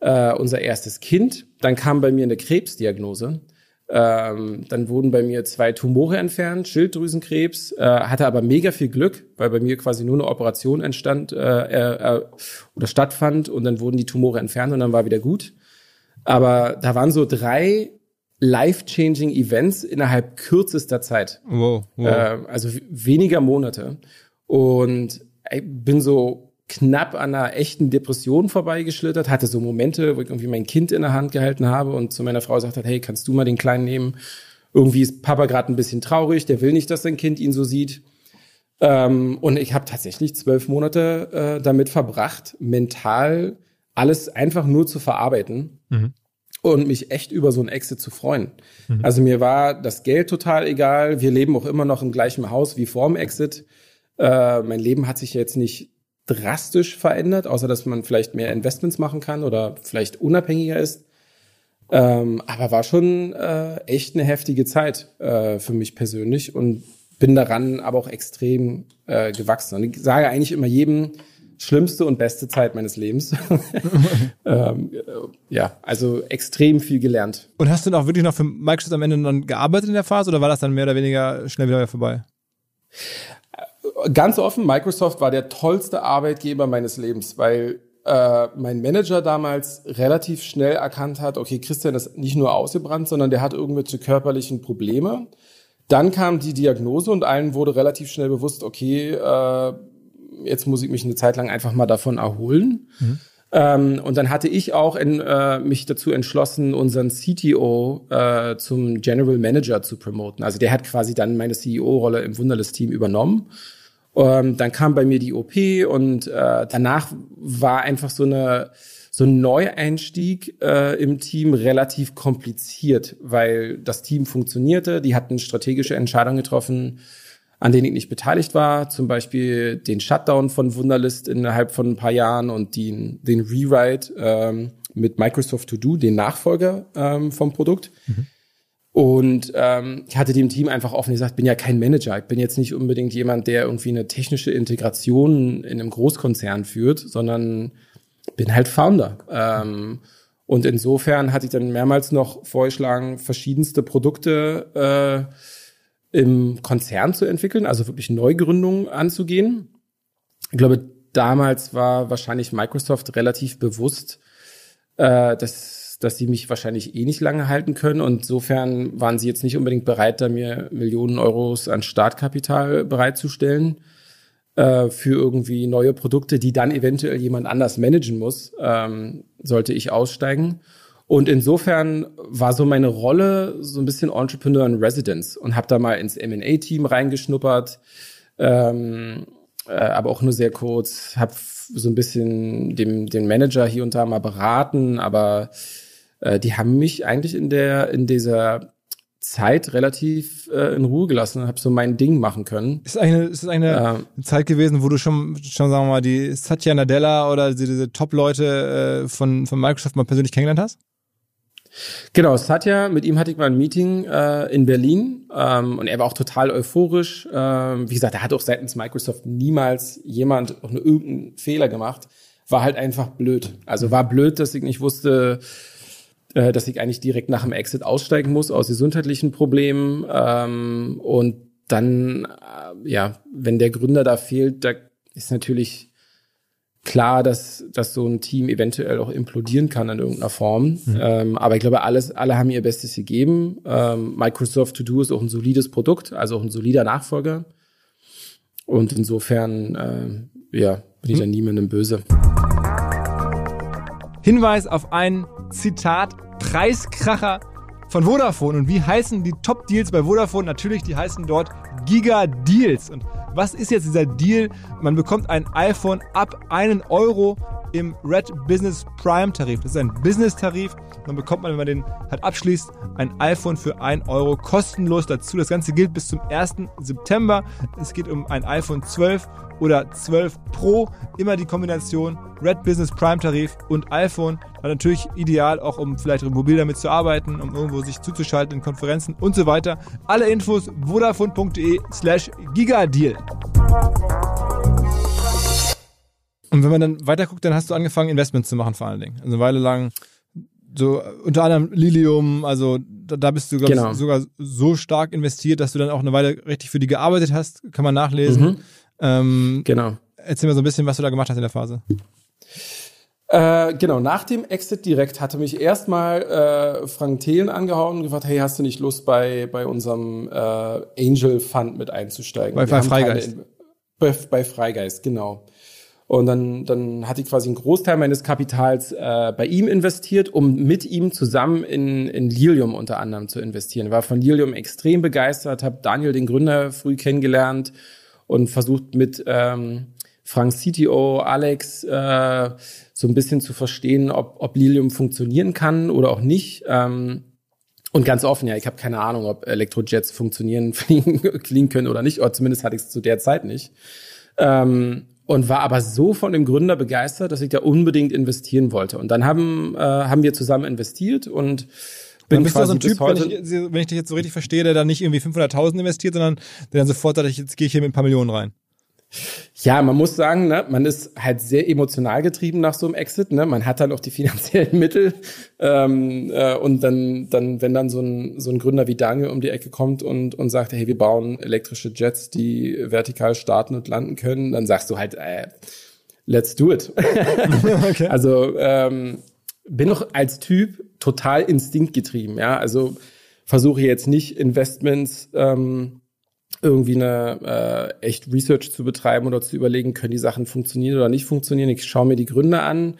äh, unser erstes Kind. Dann kam bei mir eine Krebsdiagnose. Ähm, dann wurden bei mir zwei Tumore entfernt, Schilddrüsenkrebs, äh, hatte aber mega viel Glück, weil bei mir quasi nur eine Operation entstand äh, äh, oder stattfand und dann wurden die Tumore entfernt und dann war wieder gut. Aber da waren so drei life-changing Events innerhalb kürzester Zeit. Wow, wow. Äh, also weniger Monate. Und ich bin so knapp an einer echten Depression vorbeigeschlittert, hatte so Momente, wo ich irgendwie mein Kind in der Hand gehalten habe und zu meiner Frau gesagt hat, hey, kannst du mal den Kleinen nehmen? Irgendwie ist Papa gerade ein bisschen traurig, der will nicht, dass sein Kind ihn so sieht. Ähm, und ich habe tatsächlich zwölf Monate äh, damit verbracht, mental alles einfach nur zu verarbeiten mhm. und mich echt über so ein Exit zu freuen. Mhm. Also mir war das Geld total egal. Wir leben auch immer noch im gleichen Haus wie vorm Exit. Äh, mein Leben hat sich jetzt nicht drastisch verändert, außer dass man vielleicht mehr Investments machen kann oder vielleicht unabhängiger ist. Ähm, aber war schon äh, echt eine heftige Zeit äh, für mich persönlich und bin daran aber auch extrem äh, gewachsen. Und ich sage eigentlich immer jedem, schlimmste und beste Zeit meines Lebens. [LAUGHS] [LAUGHS] ähm, äh, ja, also extrem viel gelernt. Und hast du dann auch wirklich noch für Microsoft am Ende dann gearbeitet in der Phase oder war das dann mehr oder weniger schnell wieder vorbei? Ganz offen, Microsoft war der tollste Arbeitgeber meines Lebens, weil äh, mein Manager damals relativ schnell erkannt hat, okay, Christian ist nicht nur ausgebrannt, sondern der hat irgendwelche körperlichen Probleme. Dann kam die Diagnose und allen wurde relativ schnell bewusst, okay, äh, jetzt muss ich mich eine Zeit lang einfach mal davon erholen. Mhm. Ähm, und dann hatte ich auch in, äh, mich dazu entschlossen, unseren CTO äh, zum General Manager zu promoten. Also der hat quasi dann meine CEO-Rolle im Wunderlist-Team übernommen. Ähm, dann kam bei mir die OP und äh, danach war einfach so eine so ein Neueinstieg äh, im Team relativ kompliziert, weil das Team funktionierte, die hatten strategische Entscheidungen getroffen, an denen ich nicht beteiligt war, zum Beispiel den Shutdown von Wunderlist innerhalb von ein paar Jahren und den, den Rewrite ähm, mit Microsoft To Do, den Nachfolger ähm, vom Produkt. Mhm. Und ähm, ich hatte dem Team einfach offen gesagt, bin ja kein Manager. Ich bin jetzt nicht unbedingt jemand, der irgendwie eine technische Integration in einem Großkonzern führt, sondern bin halt Founder. Ähm, und insofern hatte ich dann mehrmals noch vorgeschlagen, verschiedenste Produkte äh, im Konzern zu entwickeln, also wirklich Neugründungen anzugehen. Ich glaube, damals war wahrscheinlich Microsoft relativ bewusst, äh, dass dass sie mich wahrscheinlich eh nicht lange halten können. Und insofern waren sie jetzt nicht unbedingt bereit, da mir Millionen Euros an Startkapital bereitzustellen äh, für irgendwie neue Produkte, die dann eventuell jemand anders managen muss, ähm, sollte ich aussteigen. Und insofern war so meine Rolle so ein bisschen Entrepreneur in Residence und habe da mal ins M&A-Team reingeschnuppert, ähm, äh, aber auch nur sehr kurz, habe so ein bisschen dem, den Manager hier und da mal beraten, aber äh, die haben mich eigentlich in der, in dieser Zeit relativ äh, in Ruhe gelassen und habe so mein Ding machen können. Ist eine, ist eine ähm, Zeit gewesen, wo du schon, schon sagen wir mal, die Satya Nadella oder diese, diese Top-Leute äh, von, von Microsoft mal persönlich kennengelernt hast? Genau, Satya, mit ihm hatte ich mal ein Meeting äh, in Berlin ähm, und er war auch total euphorisch. Ähm, wie gesagt, er hat auch seitens Microsoft niemals jemand auch nur irgendeinen Fehler gemacht. War halt einfach blöd. Also war blöd, dass ich nicht wusste, äh, dass ich eigentlich direkt nach dem Exit aussteigen muss aus gesundheitlichen Problemen. Ähm, und dann, äh, ja, wenn der Gründer da fehlt, da ist natürlich klar, dass, dass so ein Team eventuell auch implodieren kann in irgendeiner Form. Mhm. Ähm, aber ich glaube, alles, alle haben ihr Bestes gegeben. Ähm, Microsoft To Do ist auch ein solides Produkt, also auch ein solider Nachfolger. Und insofern, äh, ja, bin ich mhm. da niemandem böse. Hinweis auf ein Zitat Preiskracher von Vodafone. Und wie heißen die Top-Deals bei Vodafone? Natürlich, die heißen dort Giga-Deals. Und was ist jetzt dieser Deal? Man bekommt ein iPhone ab einen Euro im Red Business Prime Tarif. Das ist ein Business-Tarif. Dann bekommt man, wenn man den halt abschließt, ein iPhone für 1 Euro kostenlos dazu. Das Ganze gilt bis zum 1. September. Es geht um ein iPhone 12 oder 12 Pro. Immer die Kombination Red Business Prime Tarif und iPhone. Dann natürlich ideal auch, um vielleicht mobil damit zu arbeiten, um irgendwo sich zuzuschalten in Konferenzen und so weiter. Alle Infos vodafone.de slash gigadeal. Und wenn man dann weiterguckt, dann hast du angefangen, Investments zu machen vor allen Dingen. Also eine Weile lang so unter anderem Lilium, also da, da bist du glaub, Genau. sogar so stark investiert, dass du dann auch eine Weile richtig für die gearbeitet hast, kann man nachlesen. Mhm. Ähm, Genau. erzähl mir so ein bisschen, was du da gemacht hast in der Phase. Äh, genau, nach dem Exit direkt hatte mich erstmal äh, Frank Thelen angehauen und gefragt, hey, hast du nicht Lust bei, bei unserem äh, Angel Fund mit einzusteigen? Bei- bei keine Freigeist. In- Bei, bei Freigeist, genau. Und dann, dann hatte ich quasi einen Großteil meines Kapitals äh, bei ihm investiert, um mit ihm zusammen in, in Lilium unter anderem zu investieren. War von Lilium extrem begeistert, habe Daniel, den Gründer, früh kennengelernt und versucht mit ähm, Frank CTO, Alex, äh, so ein bisschen zu verstehen, ob, ob Lilium funktionieren kann oder auch nicht. Ähm, und ganz offen, ja, ich habe keine Ahnung, ob Elektrojets funktionieren, [LAUGHS] fliegen, fliegen können oder nicht, oder zumindest hatte ich es zu der Zeit nicht. Ähm, und war aber so von dem Gründer begeistert, dass ich da unbedingt investieren wollte. Und dann haben, äh, haben wir zusammen investiert und bin bist du so ein Typ, wenn ich, wenn ich dich jetzt so richtig verstehe, der dann nicht irgendwie 500.000 investiert, sondern der dann sofort sagt, ich- jetzt gehe ich hier mit ein paar Millionen rein. Ja, man muss sagen, ne, man ist halt sehr emotional getrieben nach so einem Exit. Ne? Man hat dann auch die [LAUGHS] finanziellen Mittel. Ähm, äh, und dann, dann, wenn dann so ein, so ein Gründer wie Daniel um die Ecke kommt und, und sagt, hey, wir bauen elektrische Jets, die vertikal starten und landen können, dann sagst du halt, äh, let's do it. [LAUGHS] [LAUGHS] okay. Also ähm, bin noch als Typ total instinktgetrieben, ja. Also versuche jetzt nicht Investments ähm, irgendwie eine äh, echt Research zu betreiben oder zu überlegen, können die Sachen funktionieren oder nicht funktionieren. Ich schaue mir die Gründe an,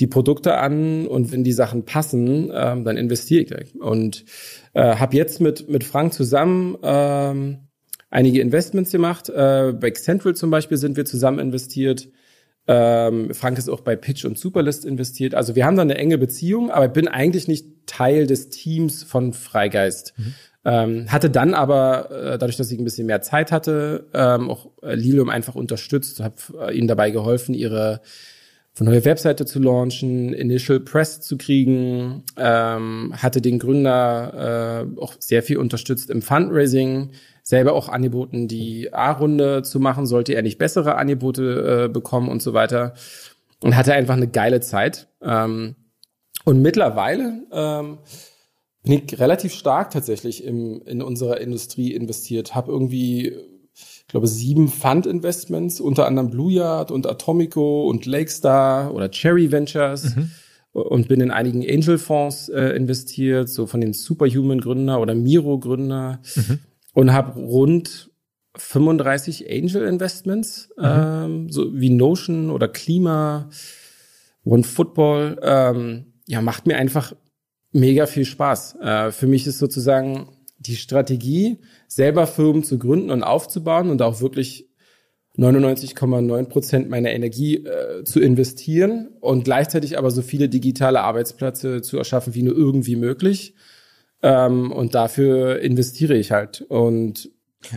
die Produkte an und wenn die Sachen passen, ähm, dann investiere ich. Und äh, habe jetzt mit mit Frank zusammen ähm, einige Investments gemacht. Äh, bei Central zum Beispiel sind wir zusammen investiert. Ähm, Frank ist auch bei Pitch und Superlist investiert. Also wir haben da eine enge Beziehung, aber bin eigentlich nicht Teil des Teams von Freigeist. Ähm, hatte dann aber, äh, dadurch, dass ich ein bisschen mehr Zeit hatte, ähm, auch äh, Lilium einfach unterstützt, habe äh, ihnen dabei geholfen, ihre neue Webseite zu launchen, Initial Press zu kriegen, ähm, hatte den Gründer äh, auch sehr viel unterstützt im Fundraising, selber auch angeboten, die A-Runde zu machen, sollte er nicht bessere Angebote äh, bekommen und so weiter. Und hatte einfach eine geile Zeit. Ähm, und mittlerweile ähm, bin ich relativ stark tatsächlich im, in unserer Industrie investiert. Habe irgendwie, ich glaube, sieben Fund-Investments, unter anderem Blue Yard und Atomico und Lakestar oder Cherry Ventures. Und bin in einigen Angel-Fonds äh, investiert, so von den Superhuman-Gründer oder Miro-Gründer. Und habe rund 35 Angel-Investments, ähm, so wie Notion oder Klima, One Football. Ähm, ja, macht mir einfach mega viel Spaß. Äh, für mich ist sozusagen die Strategie, selber Firmen zu gründen und aufzubauen und auch wirklich 99,9 Prozent meiner Energie äh, zu investieren und gleichzeitig aber so viele digitale Arbeitsplätze zu erschaffen wie nur irgendwie möglich. Ähm, und dafür investiere ich halt. Und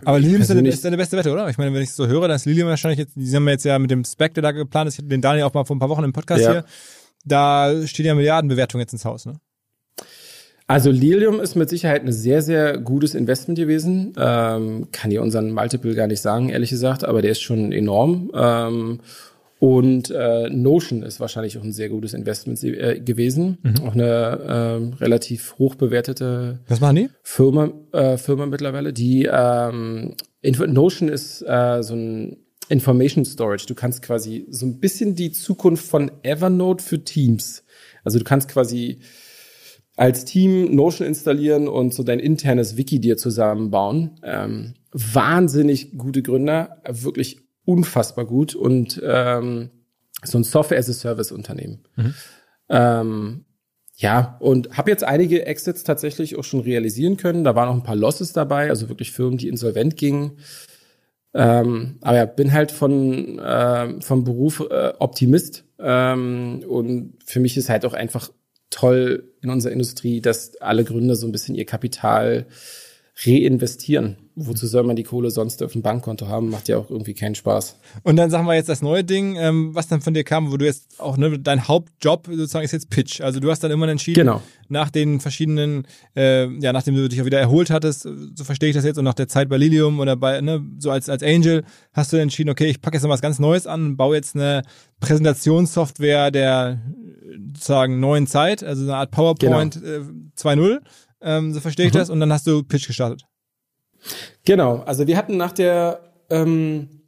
Aber Lilium ist deine, ist deine beste Wette, oder? Ich meine, wenn ich es so höre, dann ist Lilium wahrscheinlich jetzt, die haben wir jetzt ja mit dem Spec, der da geplant ist, ich hatte den Daniel auch mal vor ein paar Wochen im Podcast Ja. hier, da steht ja Milliardenbewertung jetzt ins Haus, ne? Also Lilium ist mit Sicherheit ein sehr, sehr gutes Investment gewesen. Ähm, kann dir unseren Multiple gar nicht sagen, ehrlich gesagt, aber der ist schon enorm. Ähm, und äh, Notion ist wahrscheinlich auch ein sehr gutes Investment äh, gewesen. Auch eine ähm, relativ hoch bewertete Was machen die? Firma, äh, Firma mittlerweile. Die ähm, Inf- Notion ist äh, so ein Information Storage. Du kannst quasi so ein bisschen die Zukunft von Evernote für Teams. Also du kannst quasi als Team Notion installieren und so dein internes Wiki dir zusammenbauen. Ähm, wahnsinnig gute Gründer, wirklich unfassbar gut und ähm, so ein Software as a Service Unternehmen. Ähm, ja, und habe jetzt einige Exits tatsächlich auch schon realisieren können. Da waren auch ein paar Losses dabei, also wirklich Firmen, die insolvent gingen. Ähm, aber ja, bin halt von ähm, vom Beruf äh, Optimist ähm, und für mich ist halt auch einfach toll in unserer Industrie, dass alle Gründer so ein bisschen ihr Kapital reinvestieren. Wozu soll man die Kohle sonst auf dem Bankkonto haben? Macht ja auch irgendwie keinen Spaß. Und dann sagen wir jetzt das neue Ding, ähm, was dann von dir kam, wo du jetzt auch, ne, dein Hauptjob sozusagen ist jetzt Pitch. Also du hast dann immer entschieden, genau. nach den verschiedenen, äh, ja, nachdem du dich auch wieder erholt hattest, so verstehe ich das jetzt, und nach der Zeit bei Lilium oder bei, ne, so als, als Angel, hast du entschieden, okay, ich packe jetzt noch was ganz Neues an, baue jetzt eine Präsentationssoftware der sozusagen neuen Zeit, also eine Art PowerPoint genau. äh, 2.0, ähm, so verstehe ich mhm. das, und dann hast du Pitch gestartet. Genau, also wir hatten nach der, ähm,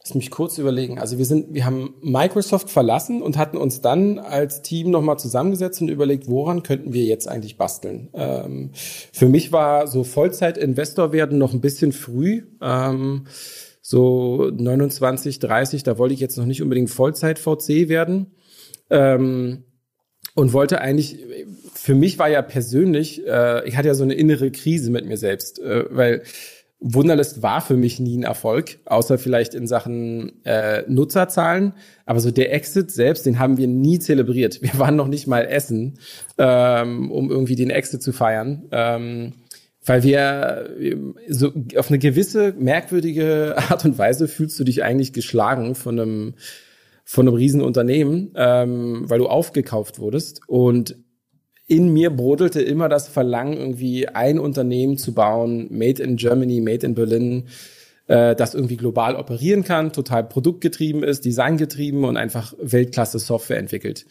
lass mich kurz überlegen, also wir sind, wir haben Microsoft verlassen und hatten uns dann als Team nochmal zusammengesetzt und überlegt, woran könnten wir jetzt eigentlich basteln. Ähm, für mich war so Vollzeit-Investor werden noch ein bisschen früh. Ähm, so 29, 30, da wollte ich jetzt noch nicht unbedingt Vollzeit-VC werden. Ähm, und wollte eigentlich, für mich war ja persönlich, äh, ich hatte ja so eine innere Krise mit mir selbst, äh, weil Wunderlist war für mich nie ein Erfolg, außer vielleicht in Sachen äh, Nutzerzahlen. Aber so der Exit selbst, den haben wir nie zelebriert. Wir waren noch nicht mal essen, ähm, um irgendwie den Exit zu feiern. Ähm, weil wir so auf eine gewisse merkwürdige Art und Weise fühlst du dich eigentlich geschlagen von einem von einem Riesenunternehmen, ähm, weil du aufgekauft wurdest. Und in mir brodelte immer das Verlangen, irgendwie ein Unternehmen zu bauen, made in Germany, made in Berlin, äh, das irgendwie global operieren kann, total produktgetrieben ist, designgetrieben und einfach Weltklasse Software entwickelt.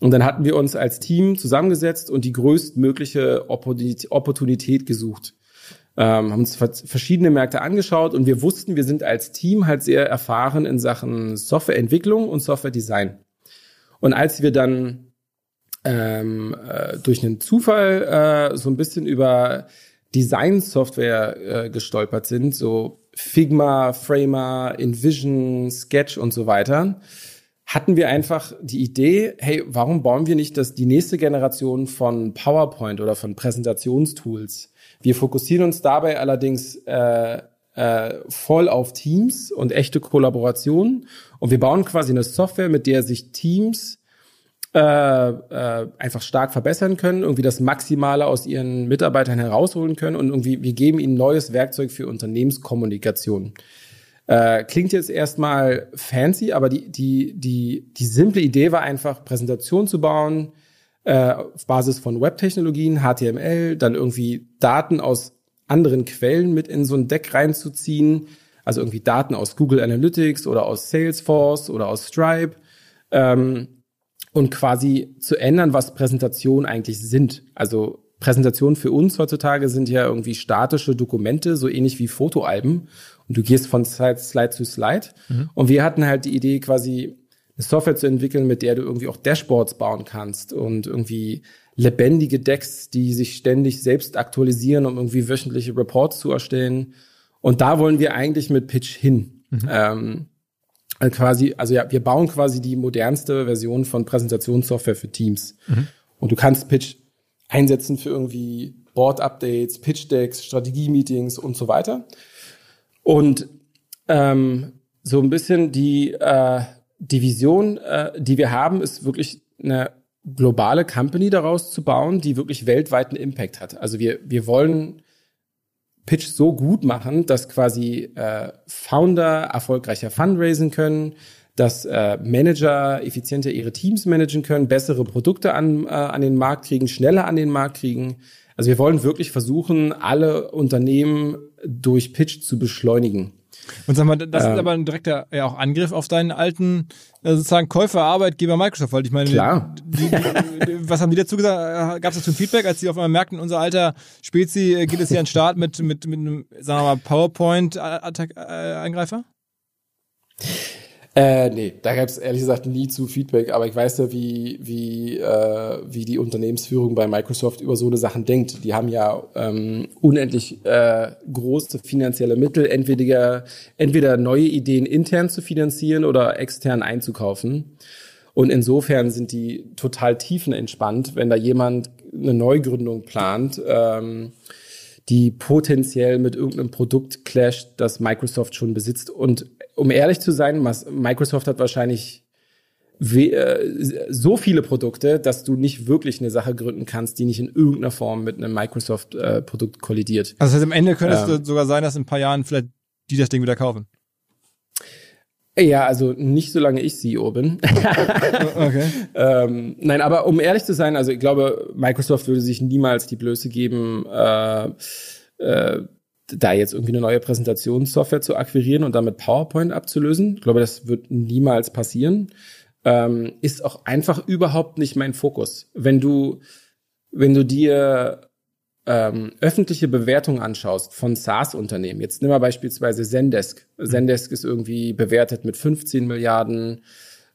Und dann hatten wir uns als Team zusammengesetzt und die größtmögliche Opportunität gesucht ähm, haben uns verschiedene Märkte angeschaut und wir wussten, wir sind als Team halt sehr erfahren in Sachen Softwareentwicklung und Softwaredesign. Und als wir dann ähm, äh, durch einen Zufall äh, so ein bisschen über Design-Software äh, gestolpert sind, so Figma, Framer, InVision, Sketch und so weiter, hatten wir einfach die Idee, hey, warum bauen wir nicht das, die nächste Generation von PowerPoint oder von Präsentationstools? Wir fokussieren uns dabei allerdings äh, äh, voll auf Teams und echte Kollaboration. Und wir bauen quasi eine Software, mit der sich Teams äh, äh, einfach stark verbessern können, irgendwie das Maximale aus ihren Mitarbeitern herausholen können und irgendwie wir geben ihnen neues Werkzeug für Unternehmenskommunikation. Äh, klingt jetzt erstmal fancy, aber die, die, die, die simple Idee war einfach, Präsentation zu bauen, äh, auf Basis von Webtechnologien, HTML, dann irgendwie Daten aus anderen Quellen mit in so ein Deck reinzuziehen, also irgendwie Daten aus Google Analytics oder aus Salesforce oder aus Stripe ähm, und quasi zu ändern, was Präsentationen eigentlich sind. Also Präsentationen für uns heutzutage sind ja irgendwie statische Dokumente, so ähnlich wie Fotoalben. Und du gehst von Slide, Slide zu Slide. Mhm. Und wir hatten halt die Idee, quasi eine Software zu entwickeln, mit der du irgendwie auch Dashboards bauen kannst und irgendwie lebendige Decks, die sich ständig selbst aktualisieren, um irgendwie wöchentliche Reports zu erstellen. Und da wollen wir eigentlich mit Pitch hin. Mhm. Ähm, quasi, also ja, wir bauen quasi die modernste Version von Präsentationssoftware für Teams. Mhm. Und du kannst Pitch einsetzen für irgendwie Board-Updates, Pitch-Decks, Strategie-Meetings und so weiter. Und ähm, so ein bisschen die äh, die Vision, äh, die wir haben, ist wirklich eine globale Company daraus zu bauen, die wirklich weltweiten Impact hat. Also wir, wir wollen Pitch so gut machen, dass quasi äh, Founder erfolgreicher fundraisen können, dass äh, Manager effizienter ihre Teams managen können, bessere Produkte an, äh, an den Markt kriegen, schneller an den Markt kriegen. Also wir wollen wirklich versuchen, alle Unternehmen durch Pitch zu beschleunigen. Und sag mal, das ähm, ist aber ein direkter ja, auch Angriff auf deinen alten äh, sozusagen Käufer, Arbeitgeber Microsoft, weil ich meine, Klar. Die, die, was haben die dazu gesagt? Äh, Gab es dazu Feedback, als die auf einmal merkten, unser alter Spezi äh, geht es hier an den Start mit, mit, mit einem, sagen wir mal, PowerPoint-Angreifer? Äh, nee, da gab es ehrlich gesagt nie zu Feedback, aber ich weiß ja, wie, wie, äh, wie die Unternehmensführung bei Microsoft über so eine Sachen denkt. Die haben ja ähm, unendlich äh, große finanzielle Mittel, entweder, entweder neue Ideen intern zu finanzieren oder extern einzukaufen. Und insofern sind die total tiefenentspannt, wenn da jemand eine Neugründung plant. Ähm, die potenziell mit irgendeinem Produkt clasht, das Microsoft schon besitzt. Und um ehrlich zu sein, Microsoft hat wahrscheinlich äh, so viele Produkte, dass du nicht wirklich eine Sache gründen kannst, die nicht in irgendeiner Form mit einem Microsoft-Produkt äh, kollidiert. Also das heißt, am Ende könnte es ähm, sogar sein, dass in ein paar Jahren vielleicht die das Ding wieder kaufen. Ja, also nicht solange ich CEO bin. [LAUGHS] okay. ähm, nein, aber um ehrlich zu sein, also ich glaube, Microsoft würde sich niemals die Blöße geben, äh, äh, da jetzt irgendwie eine neue Präsentationssoftware zu akquirieren und damit PowerPoint abzulösen. Ich glaube, das wird niemals passieren. Ähm, ist auch einfach überhaupt nicht mein Fokus. Wenn du, wenn du dir ähm, öffentliche Bewertungen anschaust von SaaS-Unternehmen, jetzt nimm mal beispielsweise Zendesk. Zendesk ist irgendwie bewertet mit 15 Milliarden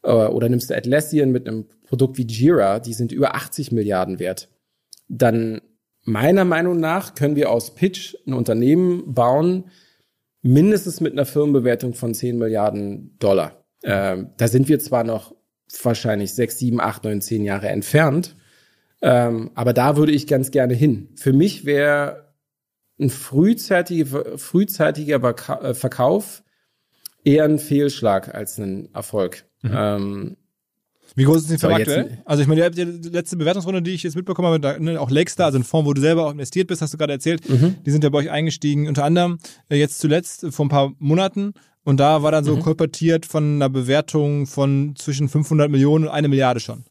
äh, oder nimmst du Atlassian mit einem Produkt wie Jira, die sind über 80 Milliarden wert. Dann meiner Meinung nach können wir aus Pitch ein Unternehmen bauen, mindestens mit einer Firmenbewertung von 10 Milliarden Dollar. Ähm, da sind wir zwar noch wahrscheinlich sechs, sieben, acht, neun, zehn Jahre entfernt, ähm, aber da würde ich ganz gerne hin. Für mich wäre ein frühzeitiger, frühzeitiger äh, Verkauf eher ein Fehlschlag als ein Erfolg. Mhm. Ähm, wie groß ist die Firma aktuell? Also ich meine, die letzte Bewertungsrunde, die ich jetzt mitbekommen habe, da, ne, auch Lakestar, also ein Fonds, wo du selber auch investiert bist, hast du gerade erzählt, mhm. die sind ja bei euch eingestiegen, unter anderem äh, jetzt zuletzt vor ein paar Monaten und da war dann so mhm. kolportiert von einer Bewertung von zwischen 500 Millionen und eine Milliarde schon.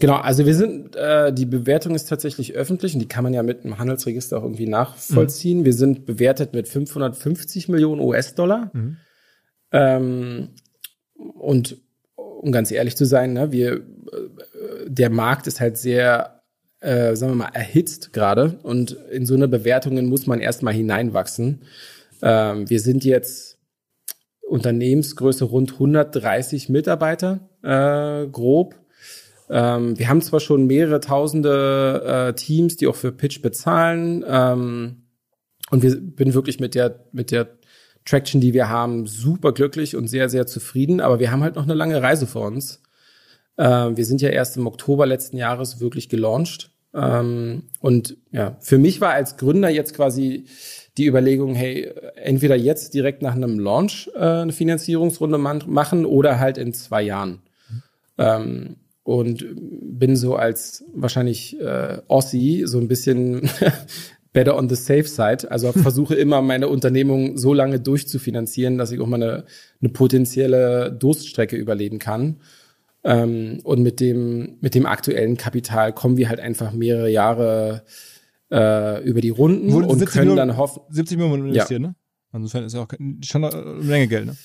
Genau, also wir sind, äh, die Bewertung ist tatsächlich öffentlich und die kann man ja mit dem Handelsregister auch irgendwie nachvollziehen. Mhm. Wir sind bewertet mit 550 Millionen US-Dollar. Mhm. Ähm, und um ganz ehrlich zu sein, ne, wir, äh, der Markt ist halt sehr, äh, sagen wir mal, erhitzt gerade und in so eine Bewertungen muss man erstmal hineinwachsen. Ähm, wir sind jetzt Unternehmensgröße rund 130 Mitarbeiter, äh, grob. Ähm, wir haben zwar schon mehrere tausende äh, Teams, die auch für Pitch bezahlen. Ähm, und wir bin wirklich mit der, mit der Traction, die wir haben, super glücklich und sehr, sehr zufrieden. Aber wir haben halt noch eine lange Reise vor uns. Ähm, wir sind ja erst im Oktober letzten Jahres wirklich gelauncht. Ähm, und ja, für mich war als Gründer jetzt quasi die Überlegung, hey, entweder jetzt direkt nach einem Launch äh, eine Finanzierungsrunde machen oder halt in zwei Jahren. Ähm, und bin so als wahrscheinlich äh, Aussie so ein bisschen [LAUGHS] better on the safe side. Also [LAUGHS] versuche immer meine Unternehmung so lange durchzufinanzieren, dass ich auch mal eine, eine potenzielle Durststrecke überleben kann. Ähm, und mit dem, mit dem aktuellen Kapital kommen wir halt einfach mehrere Jahre äh, über die Runden Wurde und können Millionen, dann hoffen. 70 Millionen investieren, ja. ne? Insofern ist ja auch schon eine Menge Geld, ne?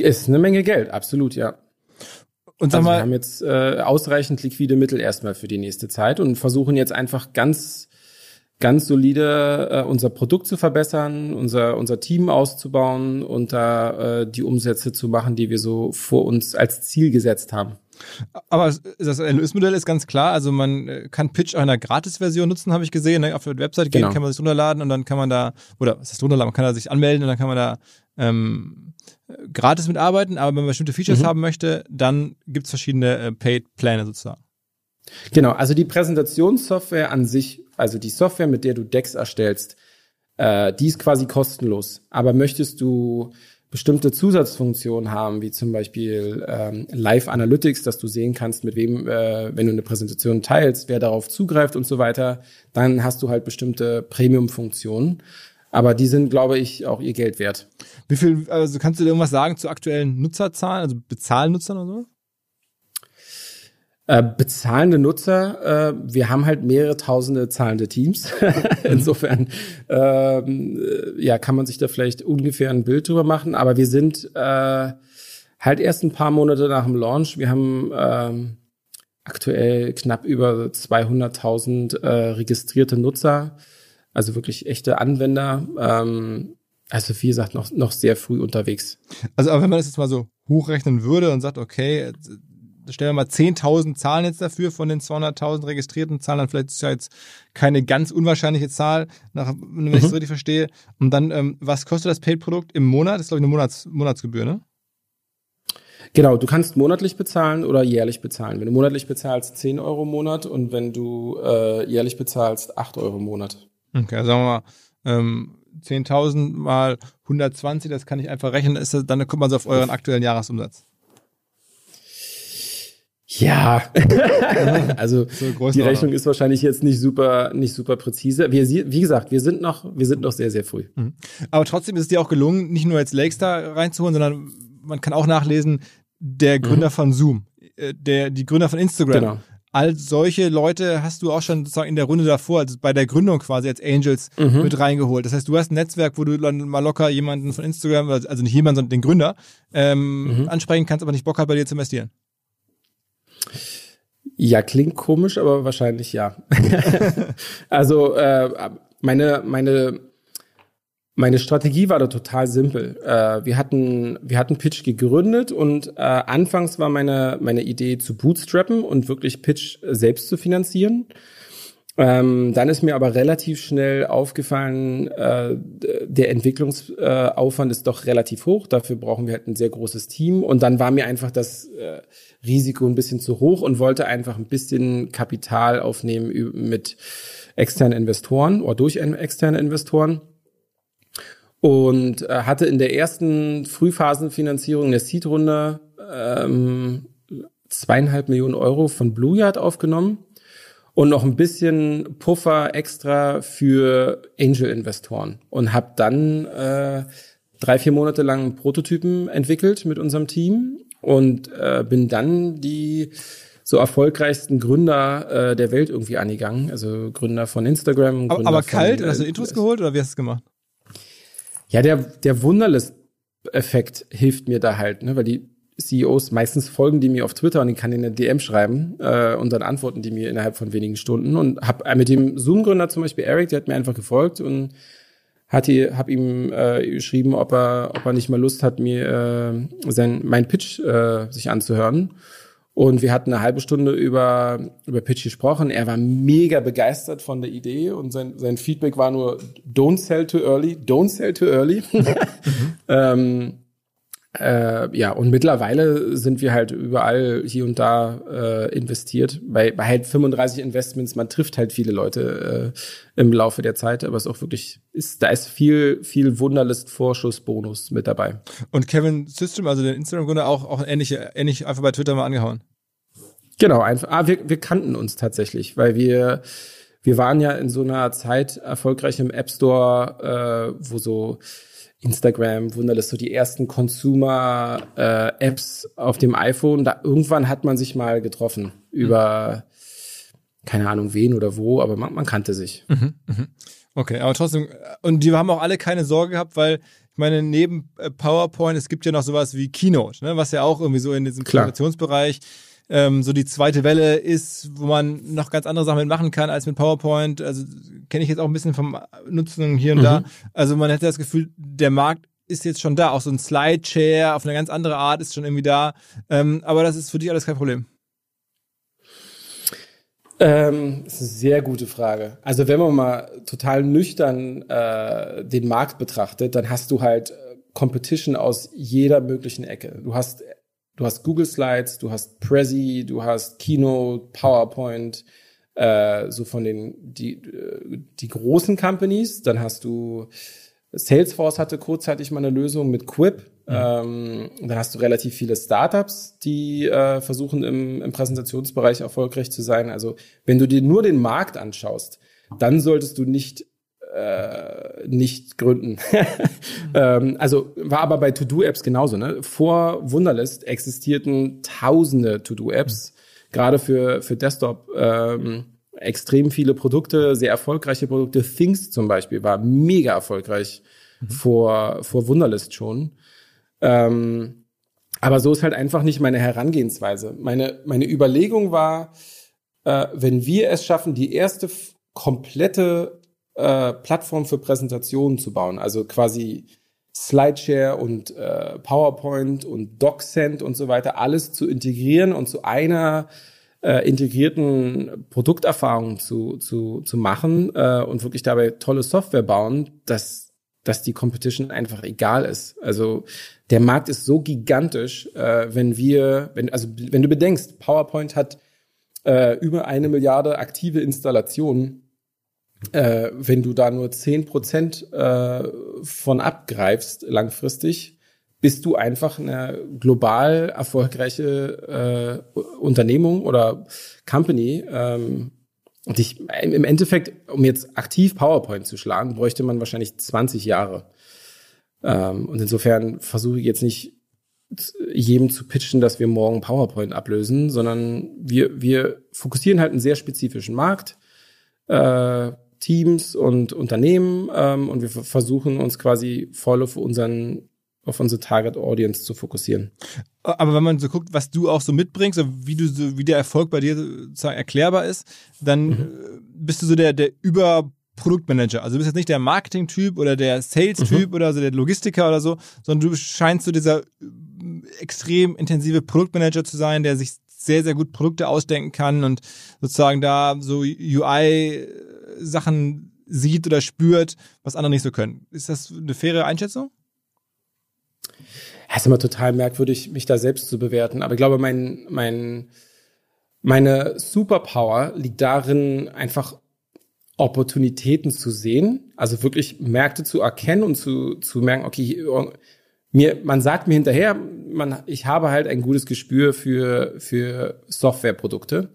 Ist eine Menge Geld, absolut, ja. Und sag also mal, wir haben jetzt äh, ausreichend liquide Mittel erstmal für die nächste Zeit und versuchen jetzt einfach ganz ganz solide äh, unser Produkt zu verbessern, unser unser Team auszubauen und da äh, die Umsätze zu machen, die wir so vor uns als Ziel gesetzt haben. Aber das Erlösmodell ist ganz klar. Also man äh, kann Pitch auch in einer Gratis-Version nutzen, habe ich gesehen. Ne? Auf der Website gehen, genau. kann man sich runterladen und dann kann man da, oder was heißt runterladen, man kann da sich anmelden und dann kann man da ähm, gratis mitarbeiten, aber wenn man bestimmte Features mhm. haben möchte, dann gibt es verschiedene äh, Paid-Pläne sozusagen. Genau, also die Präsentationssoftware an sich, also die Software, mit der du Decks erstellst, äh, die ist quasi kostenlos. Aber möchtest du bestimmte Zusatzfunktionen haben, wie zum Beispiel ähm, Live Analytics, dass du sehen kannst, mit wem, äh, wenn du eine Präsentation teilst, wer darauf zugreift und so weiter, dann hast du halt bestimmte Premium-Funktionen. Aber die sind, glaube ich, auch ihr Geld wert. Wie viel, also kannst du dir irgendwas sagen zu aktuellen Nutzerzahlen, also Bezahlnutzern oder so? Äh, bezahlende Nutzer, äh, wir haben halt mehrere tausende zahlende Teams. [LAUGHS] Insofern ähm, äh, ja, kann man sich da vielleicht ungefähr ein Bild drüber machen. Aber wir sind äh, halt erst ein paar Monate nach dem Launch. Wir haben ähm, aktuell knapp über 200.000 äh, registrierte Nutzer also wirklich echte Anwender. Ähm, also wie gesagt, noch, noch sehr früh unterwegs. Also aber wenn man das jetzt mal so hochrechnen würde und sagt, okay, stellen wir mal 10.000 Zahlen jetzt dafür von den 200.000 registrierten Zahlen, dann vielleicht ist ja jetzt keine ganz unwahrscheinliche Zahl, nach, wenn ich es mhm. richtig verstehe. Und dann, ähm, was kostet das Paid-Produkt im Monat? Das ist, glaube ich, eine Monats Monatsgebühr, ne? Genau, du kannst monatlich bezahlen oder jährlich bezahlen. Wenn du monatlich bezahlst, 10 Euro im Monat und wenn du äh, jährlich bezahlst, 8 Euro im Monat. Okay, also sagen wir mal, ähm, 10.000 mal 120, das kann ich einfach rechnen, ist das, dann kommt man so auf euren aktuellen Jahresumsatz. Ja, [LAUGHS] also so die Rechnung ist wahrscheinlich jetzt nicht super, nicht super präzise. Wir, wie gesagt, wir sind noch, wir sind noch sehr, sehr früh. Mhm. Aber trotzdem ist es dir auch gelungen, nicht nur jetzt Lakestar reinzuholen, sondern man kann auch nachlesen, der Gründer mhm. von Zoom, äh, der, die Gründer von Instagram. Genau. All solche Leute hast du auch schon sozusagen in der Runde davor, also bei der Gründung quasi als Angels mhm. mit reingeholt. Das heißt, du hast ein Netzwerk, wo du dann mal locker jemanden von Instagram, also nicht jemanden, sondern den Gründer, ähm, mhm. ansprechen kannst, aber nicht Bock hat, bei dir zu investieren. Ja, klingt komisch, aber wahrscheinlich ja. [LAUGHS] also äh, meine, meine, meine Strategie war da total simpel. Äh, wir hatten, wir hatten Pitch gegründet und äh, anfangs war meine, meine Idee zu bootstrappen und wirklich Pitch selbst zu finanzieren. Ähm, dann ist mir aber relativ schnell aufgefallen, äh, der Entwicklungsaufwand äh, ist doch relativ hoch. Dafür brauchen wir halt ein sehr großes Team. Und dann war mir einfach das äh, Risiko ein bisschen zu hoch und wollte einfach ein bisschen Kapital aufnehmen mit externen Investoren oder durch externe Investoren. Und äh, hatte in der ersten Frühphasenfinanzierung der Seed-Runde ähm, zweieinhalb Millionen Euro von Blue Yard aufgenommen und noch ein bisschen Puffer extra für Angel-Investoren und habe dann äh, drei, vier Monate lang Prototypen entwickelt mit unserem Team und äh, bin dann die so erfolgreichsten Gründer äh, der Welt irgendwie angegangen. Also Gründer von Instagram. Gründer aber, aber kalt, von, äh, hast du Intros geholt oder wie hast du es gemacht? Ja, der, der Wunderlist-Effekt hilft mir da halt, ne, weil die CEOs, meistens folgen die mir auf Twitter und ich kann ihnen eine DM schreiben äh, und dann antworten die mir innerhalb von wenigen Stunden. Und hab äh, mit dem Zoom-Gründer zum Beispiel Eric, der hat mir einfach gefolgt und hat die, hab ihm äh, geschrieben, ob er, ob er nicht mal Lust hat, mir äh, sein, mein Pitch äh, sich anzuhören. Und wir hatten eine halbe Stunde über, über Pitch gesprochen. Er war mega begeistert von der Idee und sein, sein Feedback war nur, don't sell too early, don't sell too early. [LAUGHS] mhm. ähm, äh, ja, und mittlerweile sind wir halt überall hier und da äh, investiert. Bei, bei halt 35 Investments, man trifft halt viele Leute äh, im Laufe der Zeit, aber es ist auch wirklich, ist, da ist viel, viel Wunderlist-Vorschuss-Bonus mit dabei. Und Kevin System, also den Instagram-Gründer, auch, auch ähnlich, ähnlich einfach bei Twitter mal angehauen. Genau, einfach. Ah, wir, wir kannten uns tatsächlich, weil wir, wir waren ja in so einer Zeit erfolgreich im App Store, äh, wo so Instagram, Wunderlist, so die ersten Consumer-Apps äh, auf dem iPhone. Da irgendwann hat man sich mal getroffen über mhm. keine Ahnung wen oder wo, aber man, man kannte sich. Mhm, mh. Okay, aber trotzdem, und die haben auch alle keine Sorge gehabt, weil ich meine, neben äh, PowerPoint, es gibt ja noch sowas wie Keynote, ne, was ja auch irgendwie so in diesem Präsentationsbereich ähm, so die zweite Welle ist, wo man noch ganz andere Sachen mitmachen kann als mit PowerPoint. Also kenne ich jetzt auch ein bisschen vom Nutzen hier und mhm. da. Also man hätte das Gefühl, der Markt ist jetzt schon da. Auch so ein Slide-Share auf eine ganz andere Art ist schon irgendwie da. Ähm, aber das ist für dich alles kein Problem. Ähm, das ist eine sehr gute Frage. Also wenn man mal total nüchtern äh, den Markt betrachtet, dann hast du halt äh, Competition aus jeder möglichen Ecke. Du hast Du hast Google Slides, du hast Prezi, du hast Keynote, PowerPoint, äh, so von den die die großen Companies. Dann hast du Salesforce hatte kurzzeitig mal eine Lösung mit Quip. Mhm. Ähm, dann hast du relativ viele Startups, die äh, versuchen im, im Präsentationsbereich erfolgreich zu sein. Also wenn du dir nur den Markt anschaust, dann solltest du nicht äh, nicht gründen. [LAUGHS] ähm, also war aber bei To-Do-Apps genauso. Ne? Vor Wunderlist existierten tausende To-Do-Apps, gerade für, für Desktop. Ähm, extrem viele Produkte, sehr erfolgreiche Produkte. Things zum Beispiel war mega erfolgreich mhm. vor, vor Wunderlist schon. Ähm, aber so ist halt einfach nicht meine Herangehensweise. Meine, meine Überlegung war, äh, wenn wir es schaffen, die erste komplette äh, Plattform für Präsentationen zu bauen. Also quasi Slideshare und äh, PowerPoint und DocSend und so weiter, alles zu integrieren und zu einer äh, integrierten Produkterfahrung zu, zu, zu machen äh, und wirklich dabei tolle Software bauen, dass, dass die Competition einfach egal ist. Also der Markt ist so gigantisch, äh, wenn wir, wenn, also wenn du bedenkst, PowerPoint hat äh, über eine Milliarde aktive Installationen äh, wenn du da nur zehn Prozent äh, von abgreifst langfristig, bist du einfach eine global erfolgreiche äh, Unternehmung oder Company. Ähm, und ich, im Endeffekt, um jetzt aktiv PowerPoint zu schlagen, bräuchte man wahrscheinlich 20 Jahre. Ähm, und insofern versuche ich jetzt nicht jedem zu pitchen, dass wir morgen PowerPoint ablösen, sondern wir, wir fokussieren halt einen sehr spezifischen Markt, äh, Teams und Unternehmen ähm, und wir versuchen uns quasi voll auf unseren auf unsere Target Audience zu fokussieren. Aber wenn man so guckt, was du auch so mitbringst, wie du so, wie der Erfolg bei dir sozusagen erklärbar ist, dann mhm. Äh, bist du so der, der über Produktmanager. Also du bist jetzt nicht der Marketing-Typ oder der Sales-Typ mhm. oder so der Logistiker oder so, sondern du scheinst so dieser äh, extrem intensive Produktmanager zu sein, der sich sehr, sehr gut Produkte ausdenken kann und sozusagen da so UI-Sachen sieht oder spürt, was andere nicht so können. Ist das eine faire Einschätzung? Es ist immer total merkwürdig, mich da selbst zu bewerten. Aber ich glaube, mein, mein, meine Superpower liegt darin, einfach Opportunitäten zu sehen, also wirklich Märkte zu erkennen und zu, zu merken, okay, mir, man sagt mir hinterher, man, ich habe halt ein gutes Gespür für, für Softwareprodukte.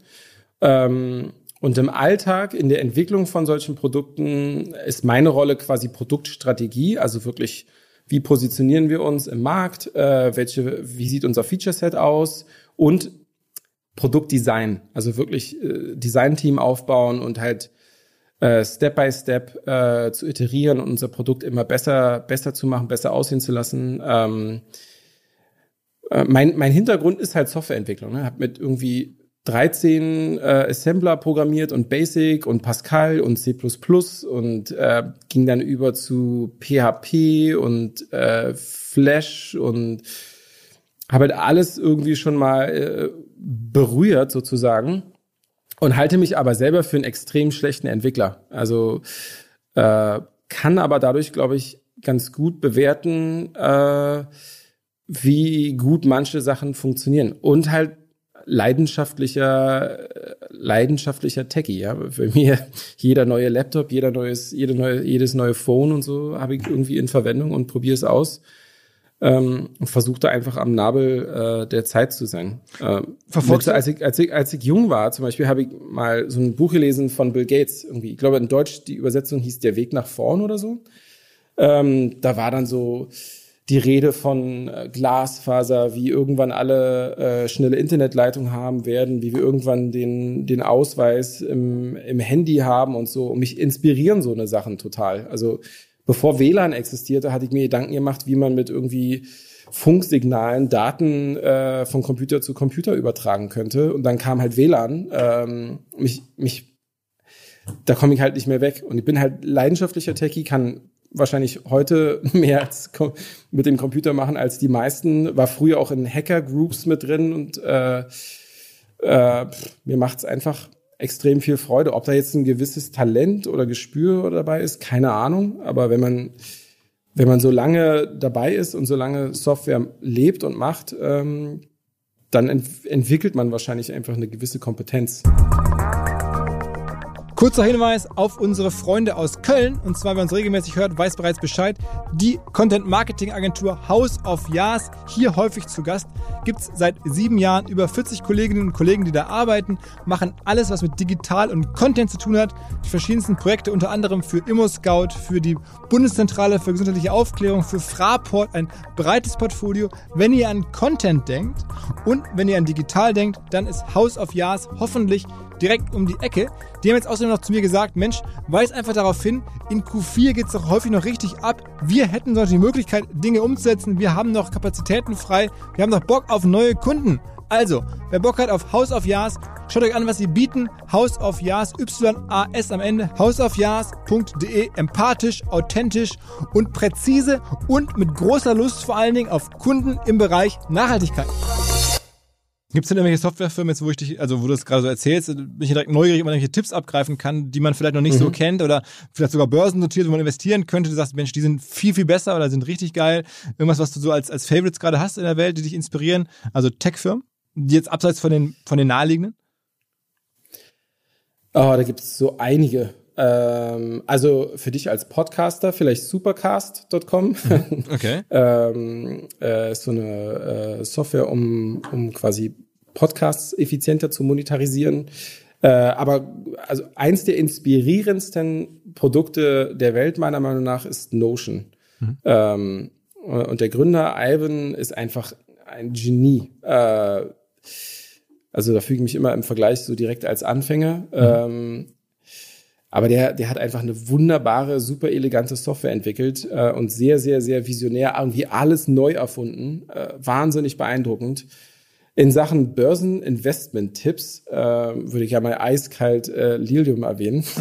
Ähm, und im Alltag, in der Entwicklung von solchen Produkten, ist meine Rolle quasi Produktstrategie, also wirklich wie positionieren wir uns im Markt, äh, welche, wie sieht unser Feature-Set aus und Produktdesign, also wirklich äh, Design-Team aufbauen und halt äh, Step by Step äh, zu iterieren und unser Produkt immer besser, besser zu machen, besser aussehen zu lassen. Ähm, äh, mein, mein Hintergrund ist halt Softwareentwicklung. Ne? Hab mit irgendwie 13 äh, Assembler programmiert und Basic und Pascal und C++ und äh, ging dann über zu PHP und äh, Flash und habe halt alles irgendwie schon mal äh, berührt sozusagen und halte mich aber selber für einen extrem schlechten Entwickler. Also äh, kann aber dadurch, glaube ich, ganz gut bewerten, äh, wie gut manche Sachen funktionieren und halt leidenschaftlicher, leidenschaftlicher Techie, ja. Für mir jeder neue Laptop, jeder neues, jede neue, jedes neue Phone und so habe ich irgendwie in Verwendung und probiere es aus. Ähm, und versuche da einfach am Nabel äh, der Zeit zu sein. Ähm, Verfolgst mit, als, ich, als, ich, als ich jung war, zum Beispiel, habe ich mal so ein Buch gelesen von Bill Gates. Irgendwie, ich glaube, in Deutsch die Übersetzung hieß Der Weg nach vorn oder so. Ähm, da war dann so, die Rede von äh, Glasfaser, wie irgendwann alle äh, schnelle Internetleitung haben werden, wie wir irgendwann den, den Ausweis im, im Handy haben und so. Und mich inspirieren so eine Sachen total. Also bevor WLAN existierte, hatte ich mir Gedanken gemacht, wie man mit irgendwie Funksignalen Daten äh, von Computer zu Computer übertragen könnte. Und dann kam halt WLAN. Ähm, mich, mich, da komme ich halt nicht mehr weg. Und ich bin halt leidenschaftlicher Techie, kann wahrscheinlich heute [LAUGHS] mehr mit dem Computer machen als die meisten. War früher auch in Hacker-Groups mit drin und äh, äh, mir macht's einfach extrem viel Freude. Ob da jetzt ein gewisses Talent oder Gespür dabei ist, keine Ahnung. Aber wenn man wenn man so lange dabei ist und so lange Software lebt und macht, ähm, dann ent entwickelt man wahrscheinlich einfach eine gewisse Kompetenz. Kurzer Hinweis auf unsere Freunde aus Köln. Und zwar, wer uns regelmäßig hört, weiß bereits Bescheid. Die Content-Marketing-Agentur House of Yas, hier häufig zu Gast, gibt es seit sieben Jahren über 40 Kolleginnen und Kollegen, die da arbeiten, machen alles, was mit Digital und Content zu tun hat. Die verschiedensten Projekte, unter anderem für ImmoScout, für die Bundeszentrale für gesundheitliche Aufklärung, für Fraport, ein breites Portfolio. Wenn ihr an Content denkt und wenn ihr an Digital denkt, dann ist House of Yas hoffentlich direkt um die Ecke. Die haben jetzt außerdem noch zu mir gesagt, Mensch, weis einfach darauf hin, in Q4 geht es doch häufig noch richtig ab. Wir hätten solche die Möglichkeit, Dinge umzusetzen. Wir haben noch Kapazitäten frei. Wir haben noch Bock auf neue Kunden. Also, wer Bock hat auf House of Yas, schaut euch an, was sie bieten. House of Yas, Y-A-S am Ende, houseofyas.de, empathisch, authentisch und präzise und mit großer Lust vor allen Dingen auf Kunden im Bereich Nachhaltigkeit. Gibt es denn irgendwelche Softwarefirmen, jetzt, wo ich dich, also wo du es gerade so erzählst, bin ich direkt neugierig, ob man irgendwelche Tipps abgreifen kann, die man vielleicht noch nicht mhm. so kennt oder vielleicht sogar börsennotiert, wo man investieren könnte. Du sagst, Mensch, die sind viel, viel besser oder sind richtig geil. Irgendwas, was du so als, als Favorites gerade hast in der Welt, die dich inspirieren. Also Tech-Firmen, die jetzt abseits von den, von den naheliegenden? Oh, da gibt es so einige. Ähm, also für dich als Podcaster vielleicht supercast.com. Okay. [LAUGHS] ähm, äh, ist so eine äh, Software, um, um quasi Podcasts effizienter zu monetarisieren. Äh, aber also eins der inspirierendsten Produkte der Welt meiner Meinung nach ist Notion. Ähm, und der Gründer Ivan ist einfach ein Genie. Äh, also da füge ich mich immer im Vergleich so direkt als Anfänger. Ähm, aber der, der hat einfach eine wunderbare, super elegante Software entwickelt äh, und sehr, sehr, sehr visionär, irgendwie alles neu erfunden. Äh, wahnsinnig beeindruckend. In Sachen Börseninvestment-Tipps äh, würde ich ja mal eiskalt äh, Lilium erwähnen. [LAUGHS]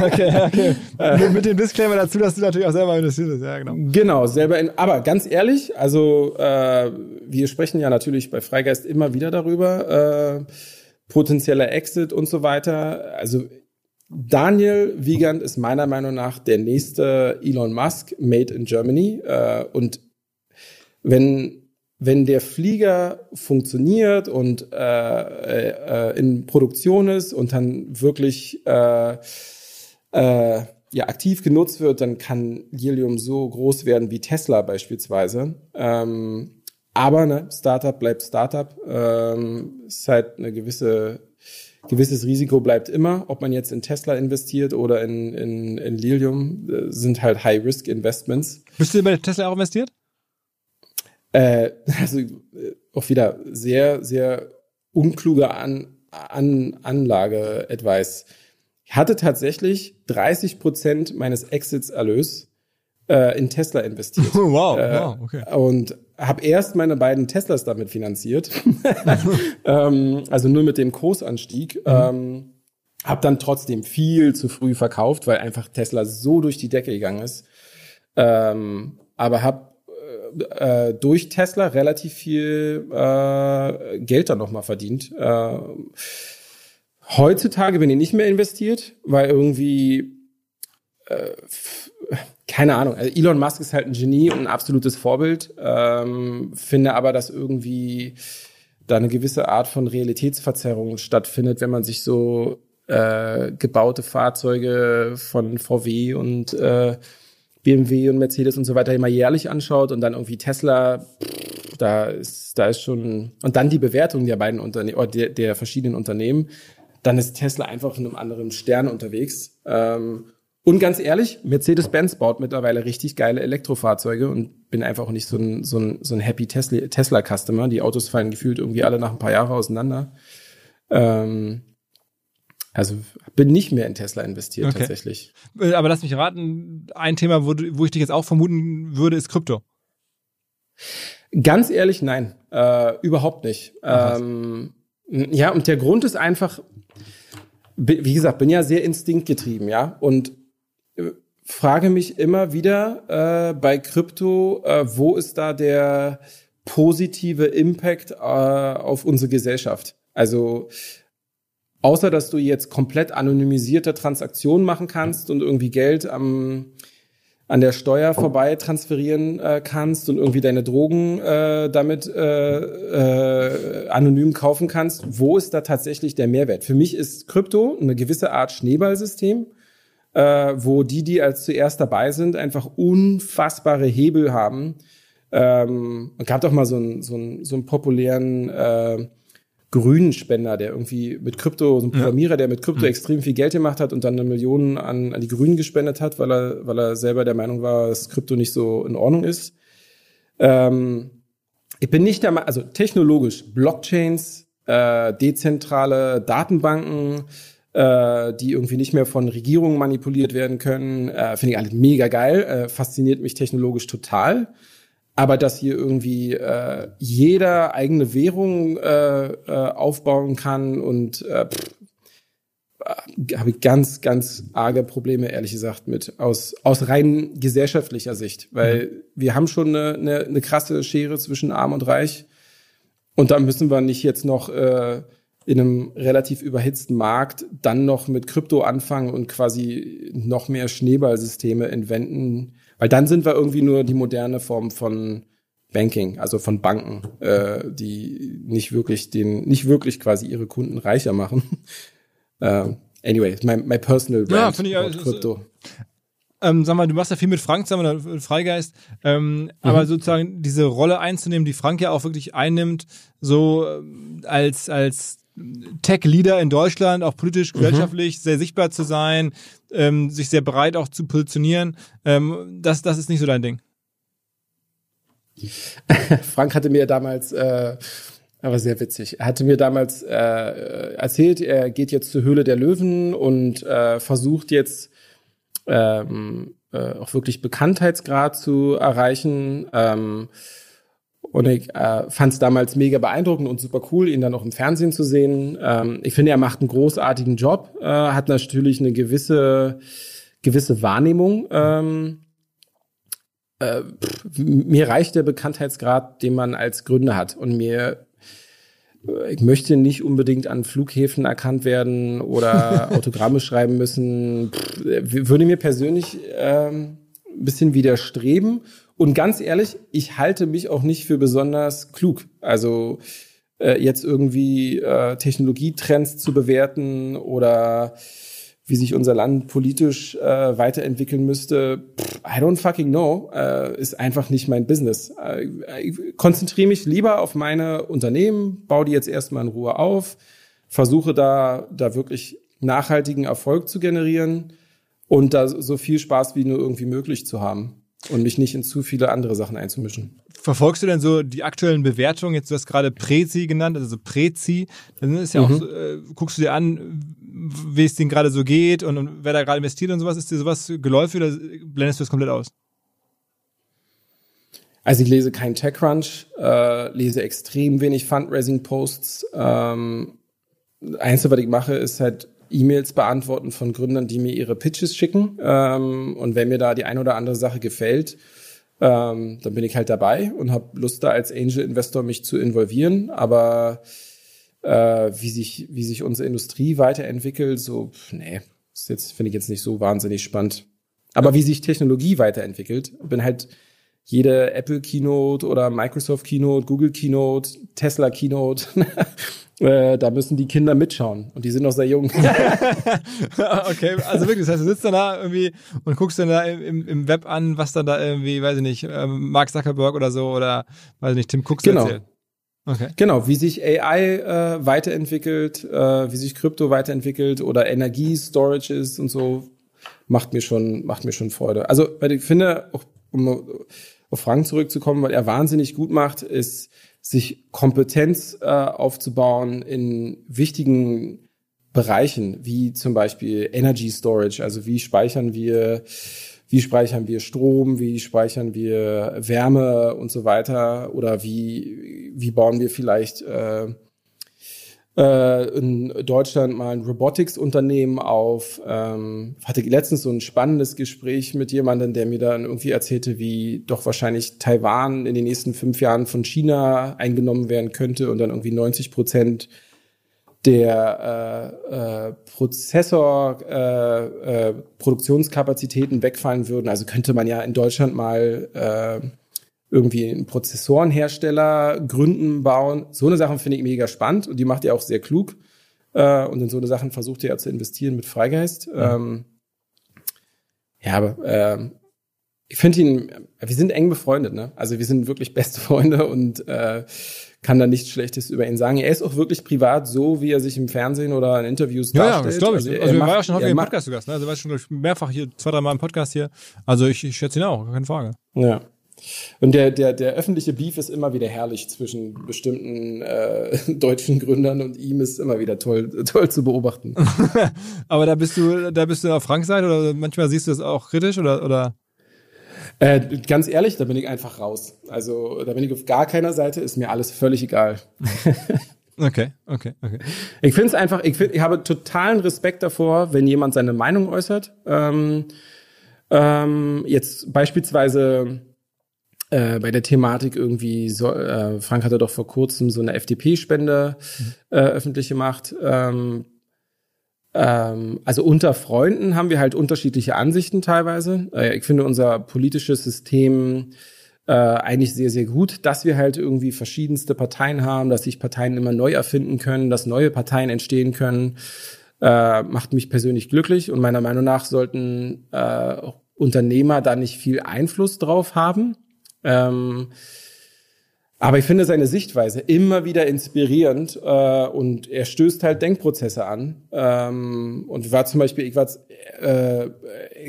Okay, okay. [LAUGHS] mit, mit dem Disclaimer dazu, dass du natürlich auch selber investiert bist. Ja, genau. Genau, selber in, aber ganz ehrlich, also äh, wir sprechen ja natürlich bei Freigeist immer wieder darüber, äh, potenzieller Exit und so weiter. Also Daniel Wiegand ist meiner Meinung nach der nächste Elon Musk, made in Germany. Äh, und wenn wenn der Flieger funktioniert und äh, äh, in Produktion ist und dann wirklich äh, äh, ja, aktiv genutzt wird, dann kann Lilium so groß werden wie Tesla beispielsweise. Ähm, aber ne, Startup bleibt Startup. Ähm, ist halt eine gewisse gewisses Risiko bleibt immer, ob man jetzt in Tesla investiert oder in, in, in Lilium, äh, sind halt High-Risk-Investments. Bist du bei Tesla auch investiert? Äh, [LAUGHS] also äh, auch wieder sehr, sehr unkluge An An Anlage-Advice. Ich hatte tatsächlich 30 Prozent meines Exits-Erlös äh, in Tesla investiert. [LAUGHS] wow, Äh, wow, okay. Und habe erst meine beiden Teslas damit finanziert. [LAUGHS] ähm, also nur mit dem Kursanstieg. Ähm, habe dann trotzdem viel zu früh verkauft, weil einfach Tesla so durch die Decke gegangen ist. Ähm, aber habe äh, durch Tesla relativ viel äh, Geld dann nochmal verdient. Äh, heutzutage bin ich nicht mehr investiert, weil irgendwie äh, keine Ahnung. Also Elon Musk ist halt ein Genie und ein absolutes Vorbild. Ähm, finde aber, dass irgendwie da eine gewisse Art von Realitätsverzerrung stattfindet, wenn man sich so äh, gebaute Fahrzeuge von VW und äh, BMW und Mercedes und so weiter immer jährlich anschaut und dann irgendwie Tesla, da ist, da ist schon, und dann die Bewertung der beiden Unternehmen, oder der, der verschiedenen Unternehmen, dann ist Tesla einfach in einem anderen Stern unterwegs. Ähm, und ganz ehrlich, Mercedes-Benz baut mittlerweile richtig geile Elektrofahrzeuge und bin einfach auch nicht so ein, so ein, so ein happy Tesla- Tesla-Customer. Die Autos fallen gefühlt irgendwie alle nach ein paar Jahren auseinander. Ähm, also bin nicht mehr in Tesla investiert Okay. tatsächlich. Äh, Aber lass mich raten, ein Thema, wo, wo ich dich jetzt auch vermuten würde, ist Krypto. Ganz ehrlich, nein, äh, überhaupt nicht. Ach. Ähm, ja, und der Grund ist einfach, wie gesagt, bin ja sehr instinktgetrieben, ja, und frage mich immer wieder äh, bei Krypto, äh, wo ist da der positive Impact äh, auf unsere Gesellschaft? Also außer dass du jetzt komplett anonymisierte Transaktionen machen kannst und irgendwie Geld am an der Steuer vorbei transferieren äh, kannst und irgendwie deine Drogen äh, damit äh, äh, anonym kaufen kannst, wo ist da tatsächlich der Mehrwert? Für mich ist Krypto eine gewisse Art Schneeballsystem, äh, wo die, die als zuerst dabei sind, einfach unfassbare Hebel haben. Ähm, es gab doch mal so einen, so einen, so einen populären äh, grünen Spender, der irgendwie mit Krypto, so ein Programmierer, der mit Krypto extrem viel Geld gemacht hat und dann eine Million an, an die Grünen gespendet hat, weil er, weil er selber der Meinung war, dass Krypto nicht so in Ordnung ist. Ähm, ich bin nicht der Meinung, also technologisch, Blockchains, äh, dezentrale Datenbanken, äh, die irgendwie nicht mehr von Regierungen manipuliert werden können, äh, finde ich alles mega geil, äh, fasziniert mich technologisch total. Aber dass hier irgendwie äh, jeder eigene Währung äh, äh, aufbauen kann und äh, pff, äh, habe ich ganz, ganz arge Probleme, ehrlich gesagt, mit aus, aus rein gesellschaftlicher Sicht. Weil wir haben schon eine, eine, eine krasse Schere zwischen Arm und Reich. Und da müssen wir nicht jetzt noch äh, in einem relativ überhitzten Markt dann noch mit Krypto anfangen und quasi noch mehr Schneeballsysteme entwenden. Weil dann sind wir irgendwie nur die moderne Form von Banking, also von Banken, äh, die nicht wirklich den, nicht wirklich quasi ihre Kunden reicher machen. [LAUGHS] äh, anyway, my, my personal brand Ja, finde ich, also. Ähm, sag mal, du machst ja viel mit Frank zusammen oder Freigeist, ähm, aber sozusagen diese Rolle einzunehmen, die Frank ja auch wirklich einnimmt, so ähm, als als Tech-Leader in Deutschland, auch politisch, gesellschaftlich sehr sichtbar zu sein, ähm, sich sehr breit auch zu positionieren, ähm, das das ist nicht so dein Ding. [LAUGHS] Frank hatte mir damals, äh, aber sehr witzig, hatte mir damals äh, erzählt, er geht jetzt zur Höhle der Löwen und äh, versucht jetzt ähm, äh, auch wirklich Bekanntheitsgrad zu erreichen. Ähm, und ich äh, fand es damals mega beeindruckend und super cool, ihn dann auch im Fernsehen zu sehen. Ähm, ich finde, er macht einen großartigen Job, äh, hat natürlich eine gewisse gewisse Wahrnehmung. Ähm, äh, pff, mir reicht der Bekanntheitsgrad, den man als Gründer hat. Und mir äh, ich möchte nicht unbedingt an Flughäfen erkannt werden oder [LAUGHS] Autogramme schreiben müssen. Pff, würde mir persönlich ähm, ein bisschen widerstreben. Und ganz ehrlich, ich halte mich auch nicht für besonders klug. Also äh, jetzt irgendwie äh, Technologietrends zu bewerten oder wie sich unser Land politisch äh, weiterentwickeln müsste, pff, I don't fucking know, äh, ist einfach nicht mein Business. Äh, ich konzentriere mich lieber auf meine Unternehmen, baue die jetzt erstmal in Ruhe auf, versuche da, da wirklich nachhaltigen Erfolg zu generieren und da so viel Spaß wie nur irgendwie möglich zu haben und mich nicht in zu viele andere Sachen einzumischen. Verfolgst du denn so die aktuellen Bewertungen? Jetzt du hast gerade Prezi genannt, also so Prezi. Dann ist ja auch, so, äh, guckst du dir an, wie es denen gerade so geht und, und wer da gerade investiert und sowas. Ist dir sowas geläufig oder blendest du das komplett aus? Also ich lese keinen TechCrunch, äh, lese extrem wenig Fundraising-Posts. Ähm, Einzige, was ich mache, ist halt E-Mails beantworten von Gründern, die mir ihre Pitches schicken. Ähm, und wenn mir da die eine oder andere Sache gefällt, ähm, dann bin ich halt dabei und habe Lust da als Angel-Investor mich zu involvieren. Aber äh, wie sich wie sich unsere Industrie weiterentwickelt, so pff, nee, ist jetzt finde ich jetzt nicht so wahnsinnig spannend. Aber wie sich Technologie weiterentwickelt, bin halt jede Apple Keynote oder Microsoft Keynote, Google Keynote, Tesla Keynote. [LAUGHS] äh, da müssen die Kinder mitschauen und die sind noch sehr jung. [LAUGHS] okay, also wirklich, das heißt, du sitzt dann da irgendwie und guckst dann da im, im Web an, was dann da irgendwie, weiß ich nicht, ähm, Mark Zuckerberg oder so oder, weiß ich nicht, Tim Cook so Genau. erzählt. Okay. Genau, wie sich AI äh, weiterentwickelt, äh, wie sich Krypto weiterentwickelt oder Energiestorages und so, macht mir schon, macht mir schon Freude. Also, weil ich finde, auch, um auf Frank zurückzukommen, weil er wahnsinnig gut macht, ist, sich Kompetenz äh, aufzubauen in wichtigen Bereichen, wie zum Beispiel Energy Storage, also wie speichern wir, wie speichern wir Strom, wie speichern wir Wärme und so weiter, oder wie, wie bauen wir vielleicht äh, äh, in Deutschland mal ein Robotics-Unternehmen auf. Ähm, hatte letztens so ein spannendes Gespräch mit jemandem, der mir dann irgendwie erzählte, wie doch wahrscheinlich Taiwan in den nächsten fünf Jahren von China eingenommen werden könnte und dann irgendwie 90 Prozent der äh, äh, Prozessor äh, äh, wegfallen würden. Also könnte man ja in Deutschland mal äh, irgendwie einen Prozessorenhersteller gründen, bauen. So eine Sache finde ich mega spannend und die macht ihr auch sehr klug. Äh, und in so eine Sachen versucht ihr ja zu investieren mit Freigeist. Ähm, ja, aber äh, ich finde ihn, wir sind eng befreundet, ne? Also wir sind wirklich beste [LAUGHS] Freunde und äh, kann da nichts Schlechtes über ihn sagen. Er ist auch wirklich privat so, wie er sich im Fernsehen oder in Interviews Ja, ja, darstellt. das glaube ich. Also, er wir macht- waren ja schon häufig er im Podcast zu Gast, ne? Also war schon ich, mehrfach hier, zwei, drei Mal im Podcast hier. Also ich, ich schätze ihn auch, keine Frage. Ja. Und der, der, der öffentliche Beef ist immer wieder herrlich zwischen bestimmten äh, [LAUGHS] deutschen Gründern und ihm ist immer wieder toll, toll zu beobachten. [LAUGHS] Aber da bist du, da bist du auf Franks Seite oder manchmal siehst du das auch kritisch oder, oder? äh, ganz ehrlich, da bin ich einfach raus. Also da bin ich auf gar keiner Seite, ist mir alles völlig egal. [LAUGHS] Okay, okay, okay. Ich finde es einfach, ich, find, ich habe totalen Respekt davor, wenn jemand seine Meinung äußert. Ähm, ähm, jetzt beispielsweise äh, bei der Thematik irgendwie, so, äh, Frank hatte doch vor kurzem so eine FDP-Spende äh, öffentlich gemacht. Ähm, ähm, also unter Freunden haben wir halt unterschiedliche Ansichten teilweise. Äh, ich finde unser politisches System äh, eigentlich sehr, sehr gut, dass wir halt irgendwie verschiedenste Parteien haben, dass sich Parteien immer neu erfinden können, dass neue Parteien entstehen können. äh, macht mich persönlich glücklich und meiner Meinung nach sollten äh, Unternehmer da nicht viel Einfluss drauf haben. Ähm, aber ich finde seine Sichtweise immer wieder inspirierend äh, und er stößt halt Denkprozesse an. Ähm, und war zum Beispiel, ich war äh,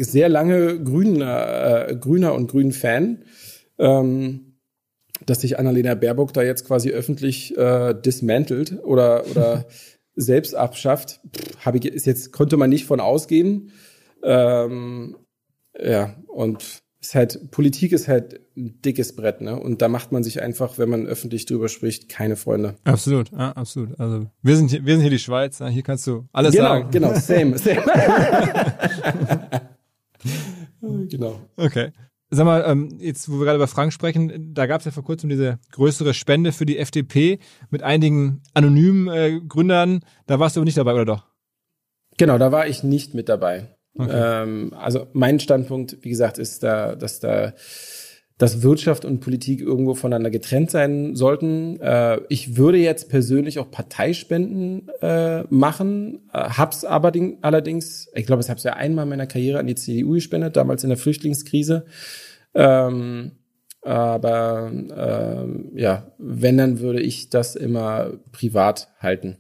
sehr lange grüner, äh, grüner und grün Fan. Ähm, dass sich Annalena Baerbock da jetzt quasi öffentlich äh, dismantelt oder, oder [LAUGHS] selbst abschafft, habe ich ist jetzt konnte man nicht von ausgehen. Ähm, ja, und ist halt, Politik ist halt ein dickes Brett, ne? Und da macht man sich einfach, wenn man öffentlich drüber spricht, keine Freunde. Absolut, ja, absolut. Also wir sind hier, wir sind hier die Schweiz, hier kannst du alles genau, sagen. Genau, same, [LAUGHS] same. [LAUGHS] genau. Okay. Sag mal, ähm, jetzt, wo wir gerade über Frank sprechen, da gab es ja vor kurzem diese größere Spende für die FDP mit einigen anonymen äh, Gründern. Da warst du aber nicht dabei, oder doch? Genau, da war ich nicht mit dabei. Ähm, also mein Standpunkt, wie gesagt, ist da, dass da dass Wirtschaft und Politik irgendwo voneinander getrennt sein sollten. Äh, ich würde jetzt persönlich auch Parteispenden äh, machen, äh, hab's aber allerdings, ich glaube, ich habe es ja einmal in meiner Karriere an die CDU gespendet, damals in der Flüchtlingskrise. Ähm, aber ähm, ja, wenn, dann würde ich das immer privat halten.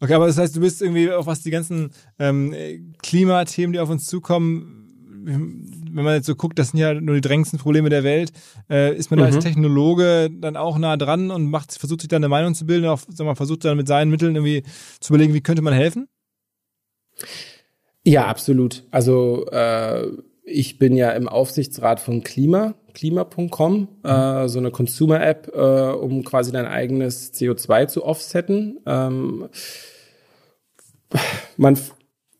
Okay, aber das heißt, du bist irgendwie auch was die ganzen ähm, Klimathemen, die auf uns zukommen, wenn man jetzt so guckt, das sind ja nur die drängendsten Probleme der Welt, äh, ist man mhm. da als mhm. Technologe dann auch nah dran und macht, versucht sich da eine Meinung zu bilden, auch, sag mal, versucht dann mit seinen Mitteln irgendwie zu überlegen, wie könnte man helfen? Ja, absolut. Also äh, ich bin ja im Aufsichtsrat von Klima, klima.com, äh, so eine Consumer-App, äh, um quasi dein eigenes CO2 zu offsetten. Ähm, man,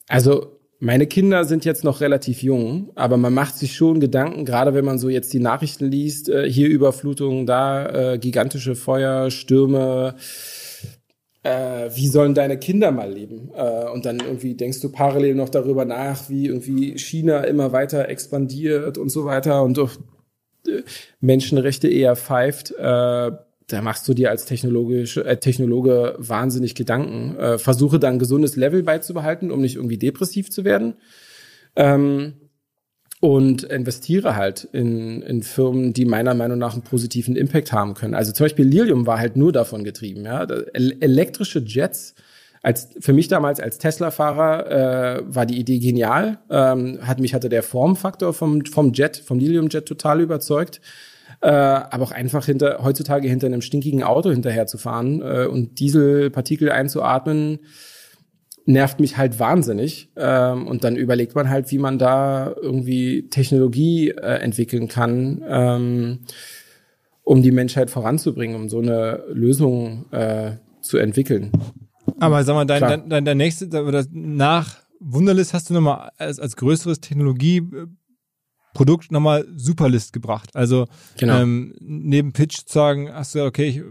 also meine Kinder sind jetzt noch relativ jung, aber man macht sich schon Gedanken, gerade wenn man so jetzt die Nachrichten liest, äh, hier Überflutungen, da äh, gigantische Feuer, Stürme. Äh, wie sollen deine Kinder mal leben? Äh, und dann irgendwie denkst du parallel noch darüber nach, wie irgendwie China immer weiter expandiert und so weiter und äh, Menschenrechte eher pfeift. Da machst du dir als Technologisch, äh, Technologe wahnsinnig Gedanken. Äh, versuche dann ein gesundes Level beizubehalten, um nicht irgendwie depressiv zu werden. Ähm, und investiere halt in, in Firmen, die meiner Meinung nach einen positiven Impact haben können. Also zum Beispiel Lilium war halt nur davon getrieben. Ja? Elektrische Jets, als für mich damals als Tesla-Fahrer äh, war die Idee genial. Ähm, hat mich hatte der Formfaktor vom vom Jet, vom Lilium Jet total überzeugt äh, aber auch einfach hinter heutzutage hinter einem stinkigen Auto hinterher zu fahren äh, und Dieselpartikel einzuatmen, nervt mich halt wahnsinnig. Ähm, und dann überlegt man halt, wie man da irgendwie Technologie äh, entwickeln kann, ähm, um die Menschheit voranzubringen, um so eine Lösung äh, zu entwickeln. Aber sag mal, dein, dein, dein, dein nächste, nach Wunderlist hast du nochmal als, als größeres Technologie Produkt nochmal Superlist gebracht. Also genau. ähm, neben Pitch zu sagen, hast du okay, ich,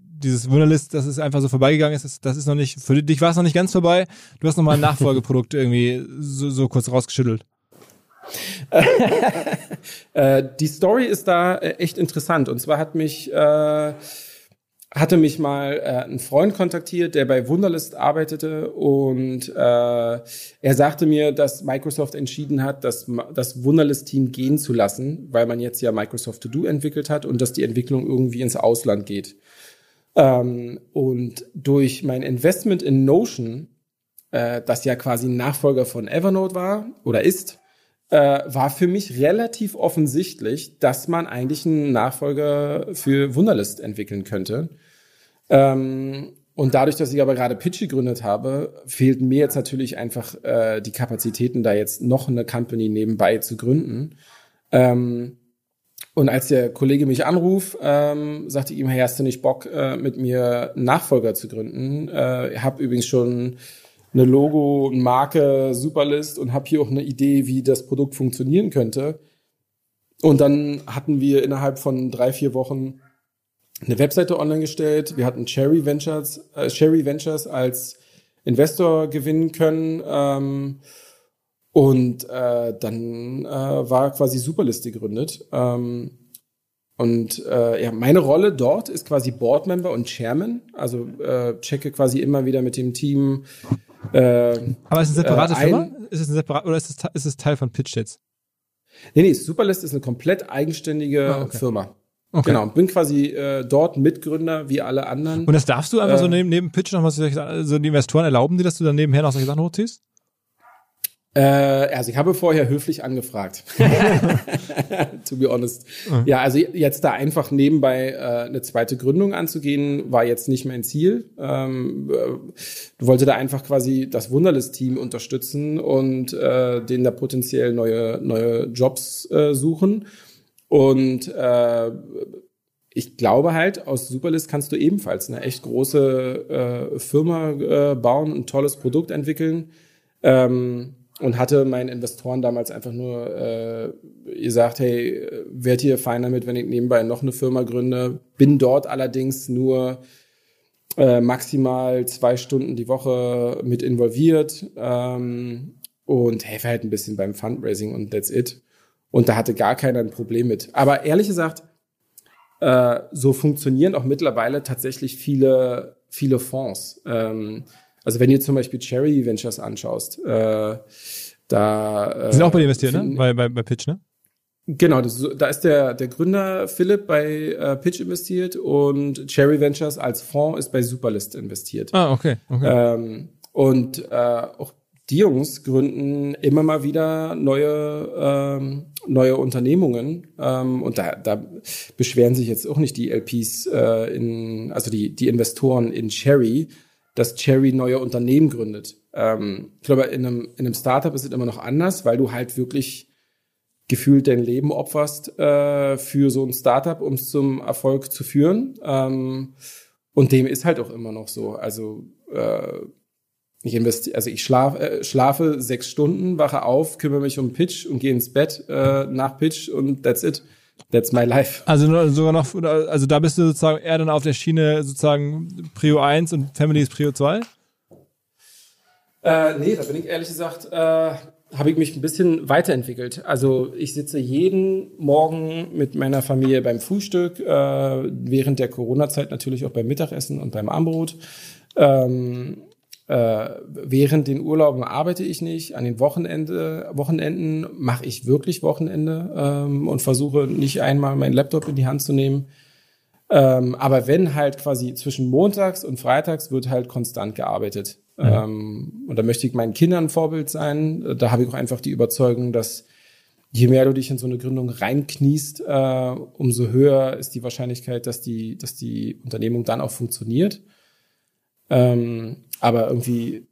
dieses Wunderlist, das ist einfach so vorbeigegangen ist, das ist noch nicht, für dich war es noch nicht ganz vorbei. Du hast nochmal ein Nachfolgeprodukt [LAUGHS] irgendwie so, so kurz rausgeschüttelt. [LAUGHS] äh, die Story ist da äh, echt interessant. Und zwar hat mich äh, hatte mich mal äh, ein Freund kontaktiert, der bei Wunderlist arbeitete und äh, er sagte mir, dass Microsoft entschieden hat, das, das Wunderlist-Team gehen zu lassen, weil man jetzt ja Microsoft To Do entwickelt hat und dass die Entwicklung irgendwie ins Ausland geht. Ähm, und durch mein Investment in Notion, äh, das ja quasi Nachfolger von Evernote war oder ist, äh, war für mich relativ offensichtlich, dass man eigentlich einen Nachfolger für Wunderlist entwickeln könnte. Ähm, und dadurch, dass ich aber gerade Pitch gegründet habe, fehlten mir jetzt natürlich einfach äh, die Kapazitäten, da jetzt noch eine Company nebenbei zu gründen. Ähm, und als der Kollege mich anruft, ähm, sagte ich ihm, hey, hast du nicht Bock, äh, mit mir einen Nachfolger zu gründen? Äh, ich habe übrigens schon eine Logo, eine Marke, Superlist und habe hier auch eine Idee, wie das Produkt funktionieren könnte. Und dann hatten wir innerhalb von drei, vier Wochen eine Webseite online gestellt. Wir hatten Cherry Ventures, äh, Cherry Ventures als Investor gewinnen können. Ähm, und äh, dann äh, war quasi Superlist gegründet. Ähm, und äh, ja, meine Rolle dort ist quasi Boardmember und Chairman. Also äh, checke quasi immer wieder mit dem Team Äh, Aber ist es eine separate äh, ein- Firma? Ist es eine separate, oder ist es, ist es Teil von Pitch jetzt? nee, nee, Superlist ist eine komplett eigenständige Ah, okay. Firma. Okay. Genau, bin quasi äh, dort Mitgründer wie alle anderen. Und das darfst du einfach so Äh, neben, neben Pitch noch mal solche Sachen- so die Investoren erlauben dir, dass du dann nebenher noch solche Sachen hochziehst? Äh, also ich habe vorher höflich angefragt. [LAUGHS] to be honest. Ja, also jetzt da einfach nebenbei äh, eine zweite Gründung anzugehen, war jetzt nicht mein Ziel. Ähm, äh, wollte da einfach quasi das Wunderlist-Team unterstützen und äh, denen da potenziell neue, neue Jobs äh, suchen. Und äh, ich glaube halt, aus Superlist kannst du ebenfalls eine echt große äh, Firma äh, bauen, ein tolles Produkt entwickeln. Ähm, und hatte meinen Investoren damals einfach nur äh, gesagt, hey, werdet ihr fein damit, wenn ich nebenbei noch eine Firma gründe? Bin dort allerdings nur äh, maximal zwei Stunden die Woche mit involviert ähm, und helfe halt ein bisschen beim Fundraising und that's it. Und da hatte gar keiner ein Problem mit. Aber ehrlich gesagt, äh, so funktionieren auch mittlerweile tatsächlich viele, viele Fonds. Ähm, also wenn du zum Beispiel Cherry Ventures anschaust, äh, da äh, Die sind auch bei dir investiert, ne? Bei, bei, bei Pitch, ne? Genau, das, da ist der, der Gründer Philipp bei äh, Pitch investiert und Cherry Ventures als Fonds ist bei Superlist investiert. Ah, okay. okay. Ähm, und äh, auch die Jungs gründen immer mal wieder neue, ähm, neue Unternehmungen. Ähm, und da, da beschweren sich jetzt auch nicht die LPs, äh, in, also die, die Investoren in Cherry, dass Cherry neue Unternehmen gründet. Ähm, ich glaube, in einem, in einem Startup ist es immer noch anders, weil du halt wirklich gefühlt dein Leben opferst äh, für so ein Startup, um es zum Erfolg zu führen. Ähm, und dem ist halt auch immer noch so. Also äh, ich investiere, also ich schlaf, äh, schlafe sechs Stunden, wache auf, kümmere mich um Pitch und gehe ins Bett äh, nach Pitch und that's it. That's my life. Also sogar noch, also da bist du sozusagen eher dann auf der Schiene sozusagen Prio 1 und Family ist Prio 2? Äh, nee, da bin ich ehrlich gesagt, äh, habe ich mich ein bisschen weiterentwickelt. Also ich sitze jeden Morgen mit meiner Familie beim Frühstück, äh, während der Corona-Zeit natürlich auch beim Mittagessen und beim Abendbrot. Ähm, äh, während den Urlauben arbeite ich nicht. An den Wochenende, Wochenenden mache ich wirklich Wochenende ähm, und versuche nicht einmal meinen Laptop in die Hand zu nehmen. Ähm, aber wenn halt quasi zwischen montags und freitags wird halt konstant gearbeitet. Ähm, und da möchte ich meinen Kindern ein Vorbild sein. Da habe ich auch einfach die Überzeugung, dass je mehr du dich in so eine Gründung reinkniest, äh, umso höher ist die Wahrscheinlichkeit, dass die, dass die Unternehmung dann auch funktioniert. Ähm, aber irgendwie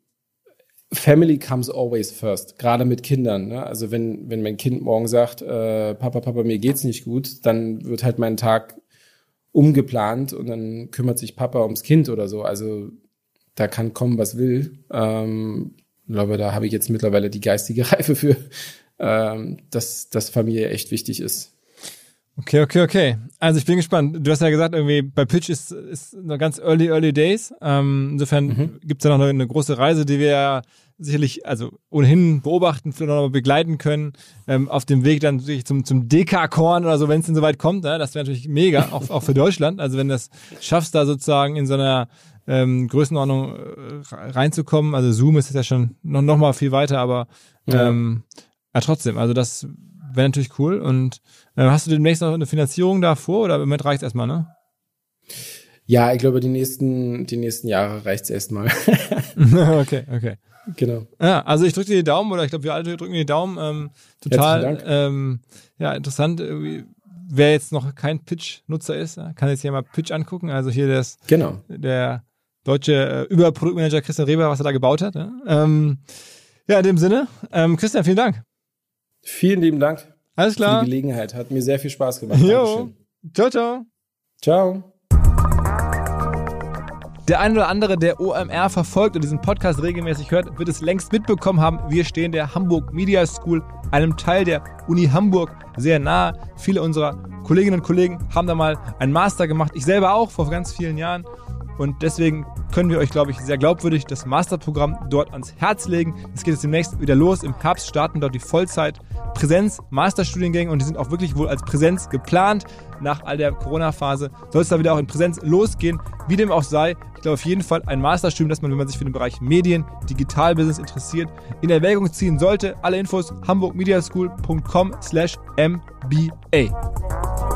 Family comes always first, gerade mit Kindern. Ne? Also wenn, wenn mein Kind morgen sagt, äh, Papa, Papa, mir geht's nicht gut, dann wird halt mein Tag umgeplant und dann kümmert sich Papa ums Kind oder so. Also da kann kommen, was will. Ähm, ich glaube, da habe ich jetzt mittlerweile die geistige [LAUGHS] Reife für, ähm, dass, dass Familie echt wichtig ist. Okay, okay, okay. Also ich bin gespannt. Du hast ja gesagt, irgendwie bei Pitch ist, ist noch ganz early, early days. Ähm, insofern gibt's ja noch eine, eine große Reise, die wir ja sicherlich, also ohnehin beobachten, vielleicht noch mal begleiten können. Ähm, auf dem Weg dann wirklich zum, zum Dekakorn oder so, wenn es denn soweit kommt. Ne? Das wäre natürlich mega, auch, auch für Deutschland. Also wenn du das schaffst, da sozusagen in so einer ähm, Größenordnung äh, reinzukommen. Also Zoom ist jetzt ja schon noch, noch mal viel weiter, aber ähm, ja, trotzdem. Also das wäre natürlich cool. Und äh, hast du demnächst noch eine Finanzierung da vor oder im Moment reicht erstmal, ne? Ja, ich glaube, die nächsten, die nächsten Jahre reicht's erstmal. [LAUGHS] [LAUGHS] okay, okay. genau. Ja, also ich drücke dir die Daumen oder ich glaube, wir alle drücken dir die Daumen. Ähm, total, ähm, ja, interessant. Wer jetzt noch kein Pitch-Nutzer ist, kann jetzt hier mal Pitch angucken. Also hier das, Genau. der deutsche äh, Überproduktmanager Christian Reber, was er da gebaut hat. Ja, ähm, ja in dem Sinne, ähm, Christian, vielen Dank. Vielen lieben Dank Alles für die klar. Gelegenheit. Hat mir sehr viel Spaß gemacht. Jo. Ciao, ciao. Ciao. Der ein oder andere, der OMR verfolgt und diesen Podcast regelmäßig hört, wird es längst mitbekommen haben. Wir stehen der Hamburg Media School, einem Teil der Uni Hamburg, sehr nahe. Viele unserer Kolleginnen und Kollegen haben da mal einen Master gemacht. Ich selber auch vor ganz vielen Jahren. Und deswegen können wir euch, glaube ich, sehr glaubwürdig das Masterprogramm dort ans Herz legen. Es geht jetzt demnächst wieder los. Im Herbst starten dort die Vollzeit-Präsenz-Masterstudiengänge und die sind auch wirklich wohl als Präsenz geplant. Nach all der Corona-Phase soll es da wieder auch in Präsenz losgehen. Wie dem auch sei, ich glaube auf jeden Fall ein Masterstudium, das man, wenn man sich für den Bereich Medien, Digitalbusiness interessiert, in Erwägung ziehen sollte. Alle Infos hamburgmediaschool.com slash MBA.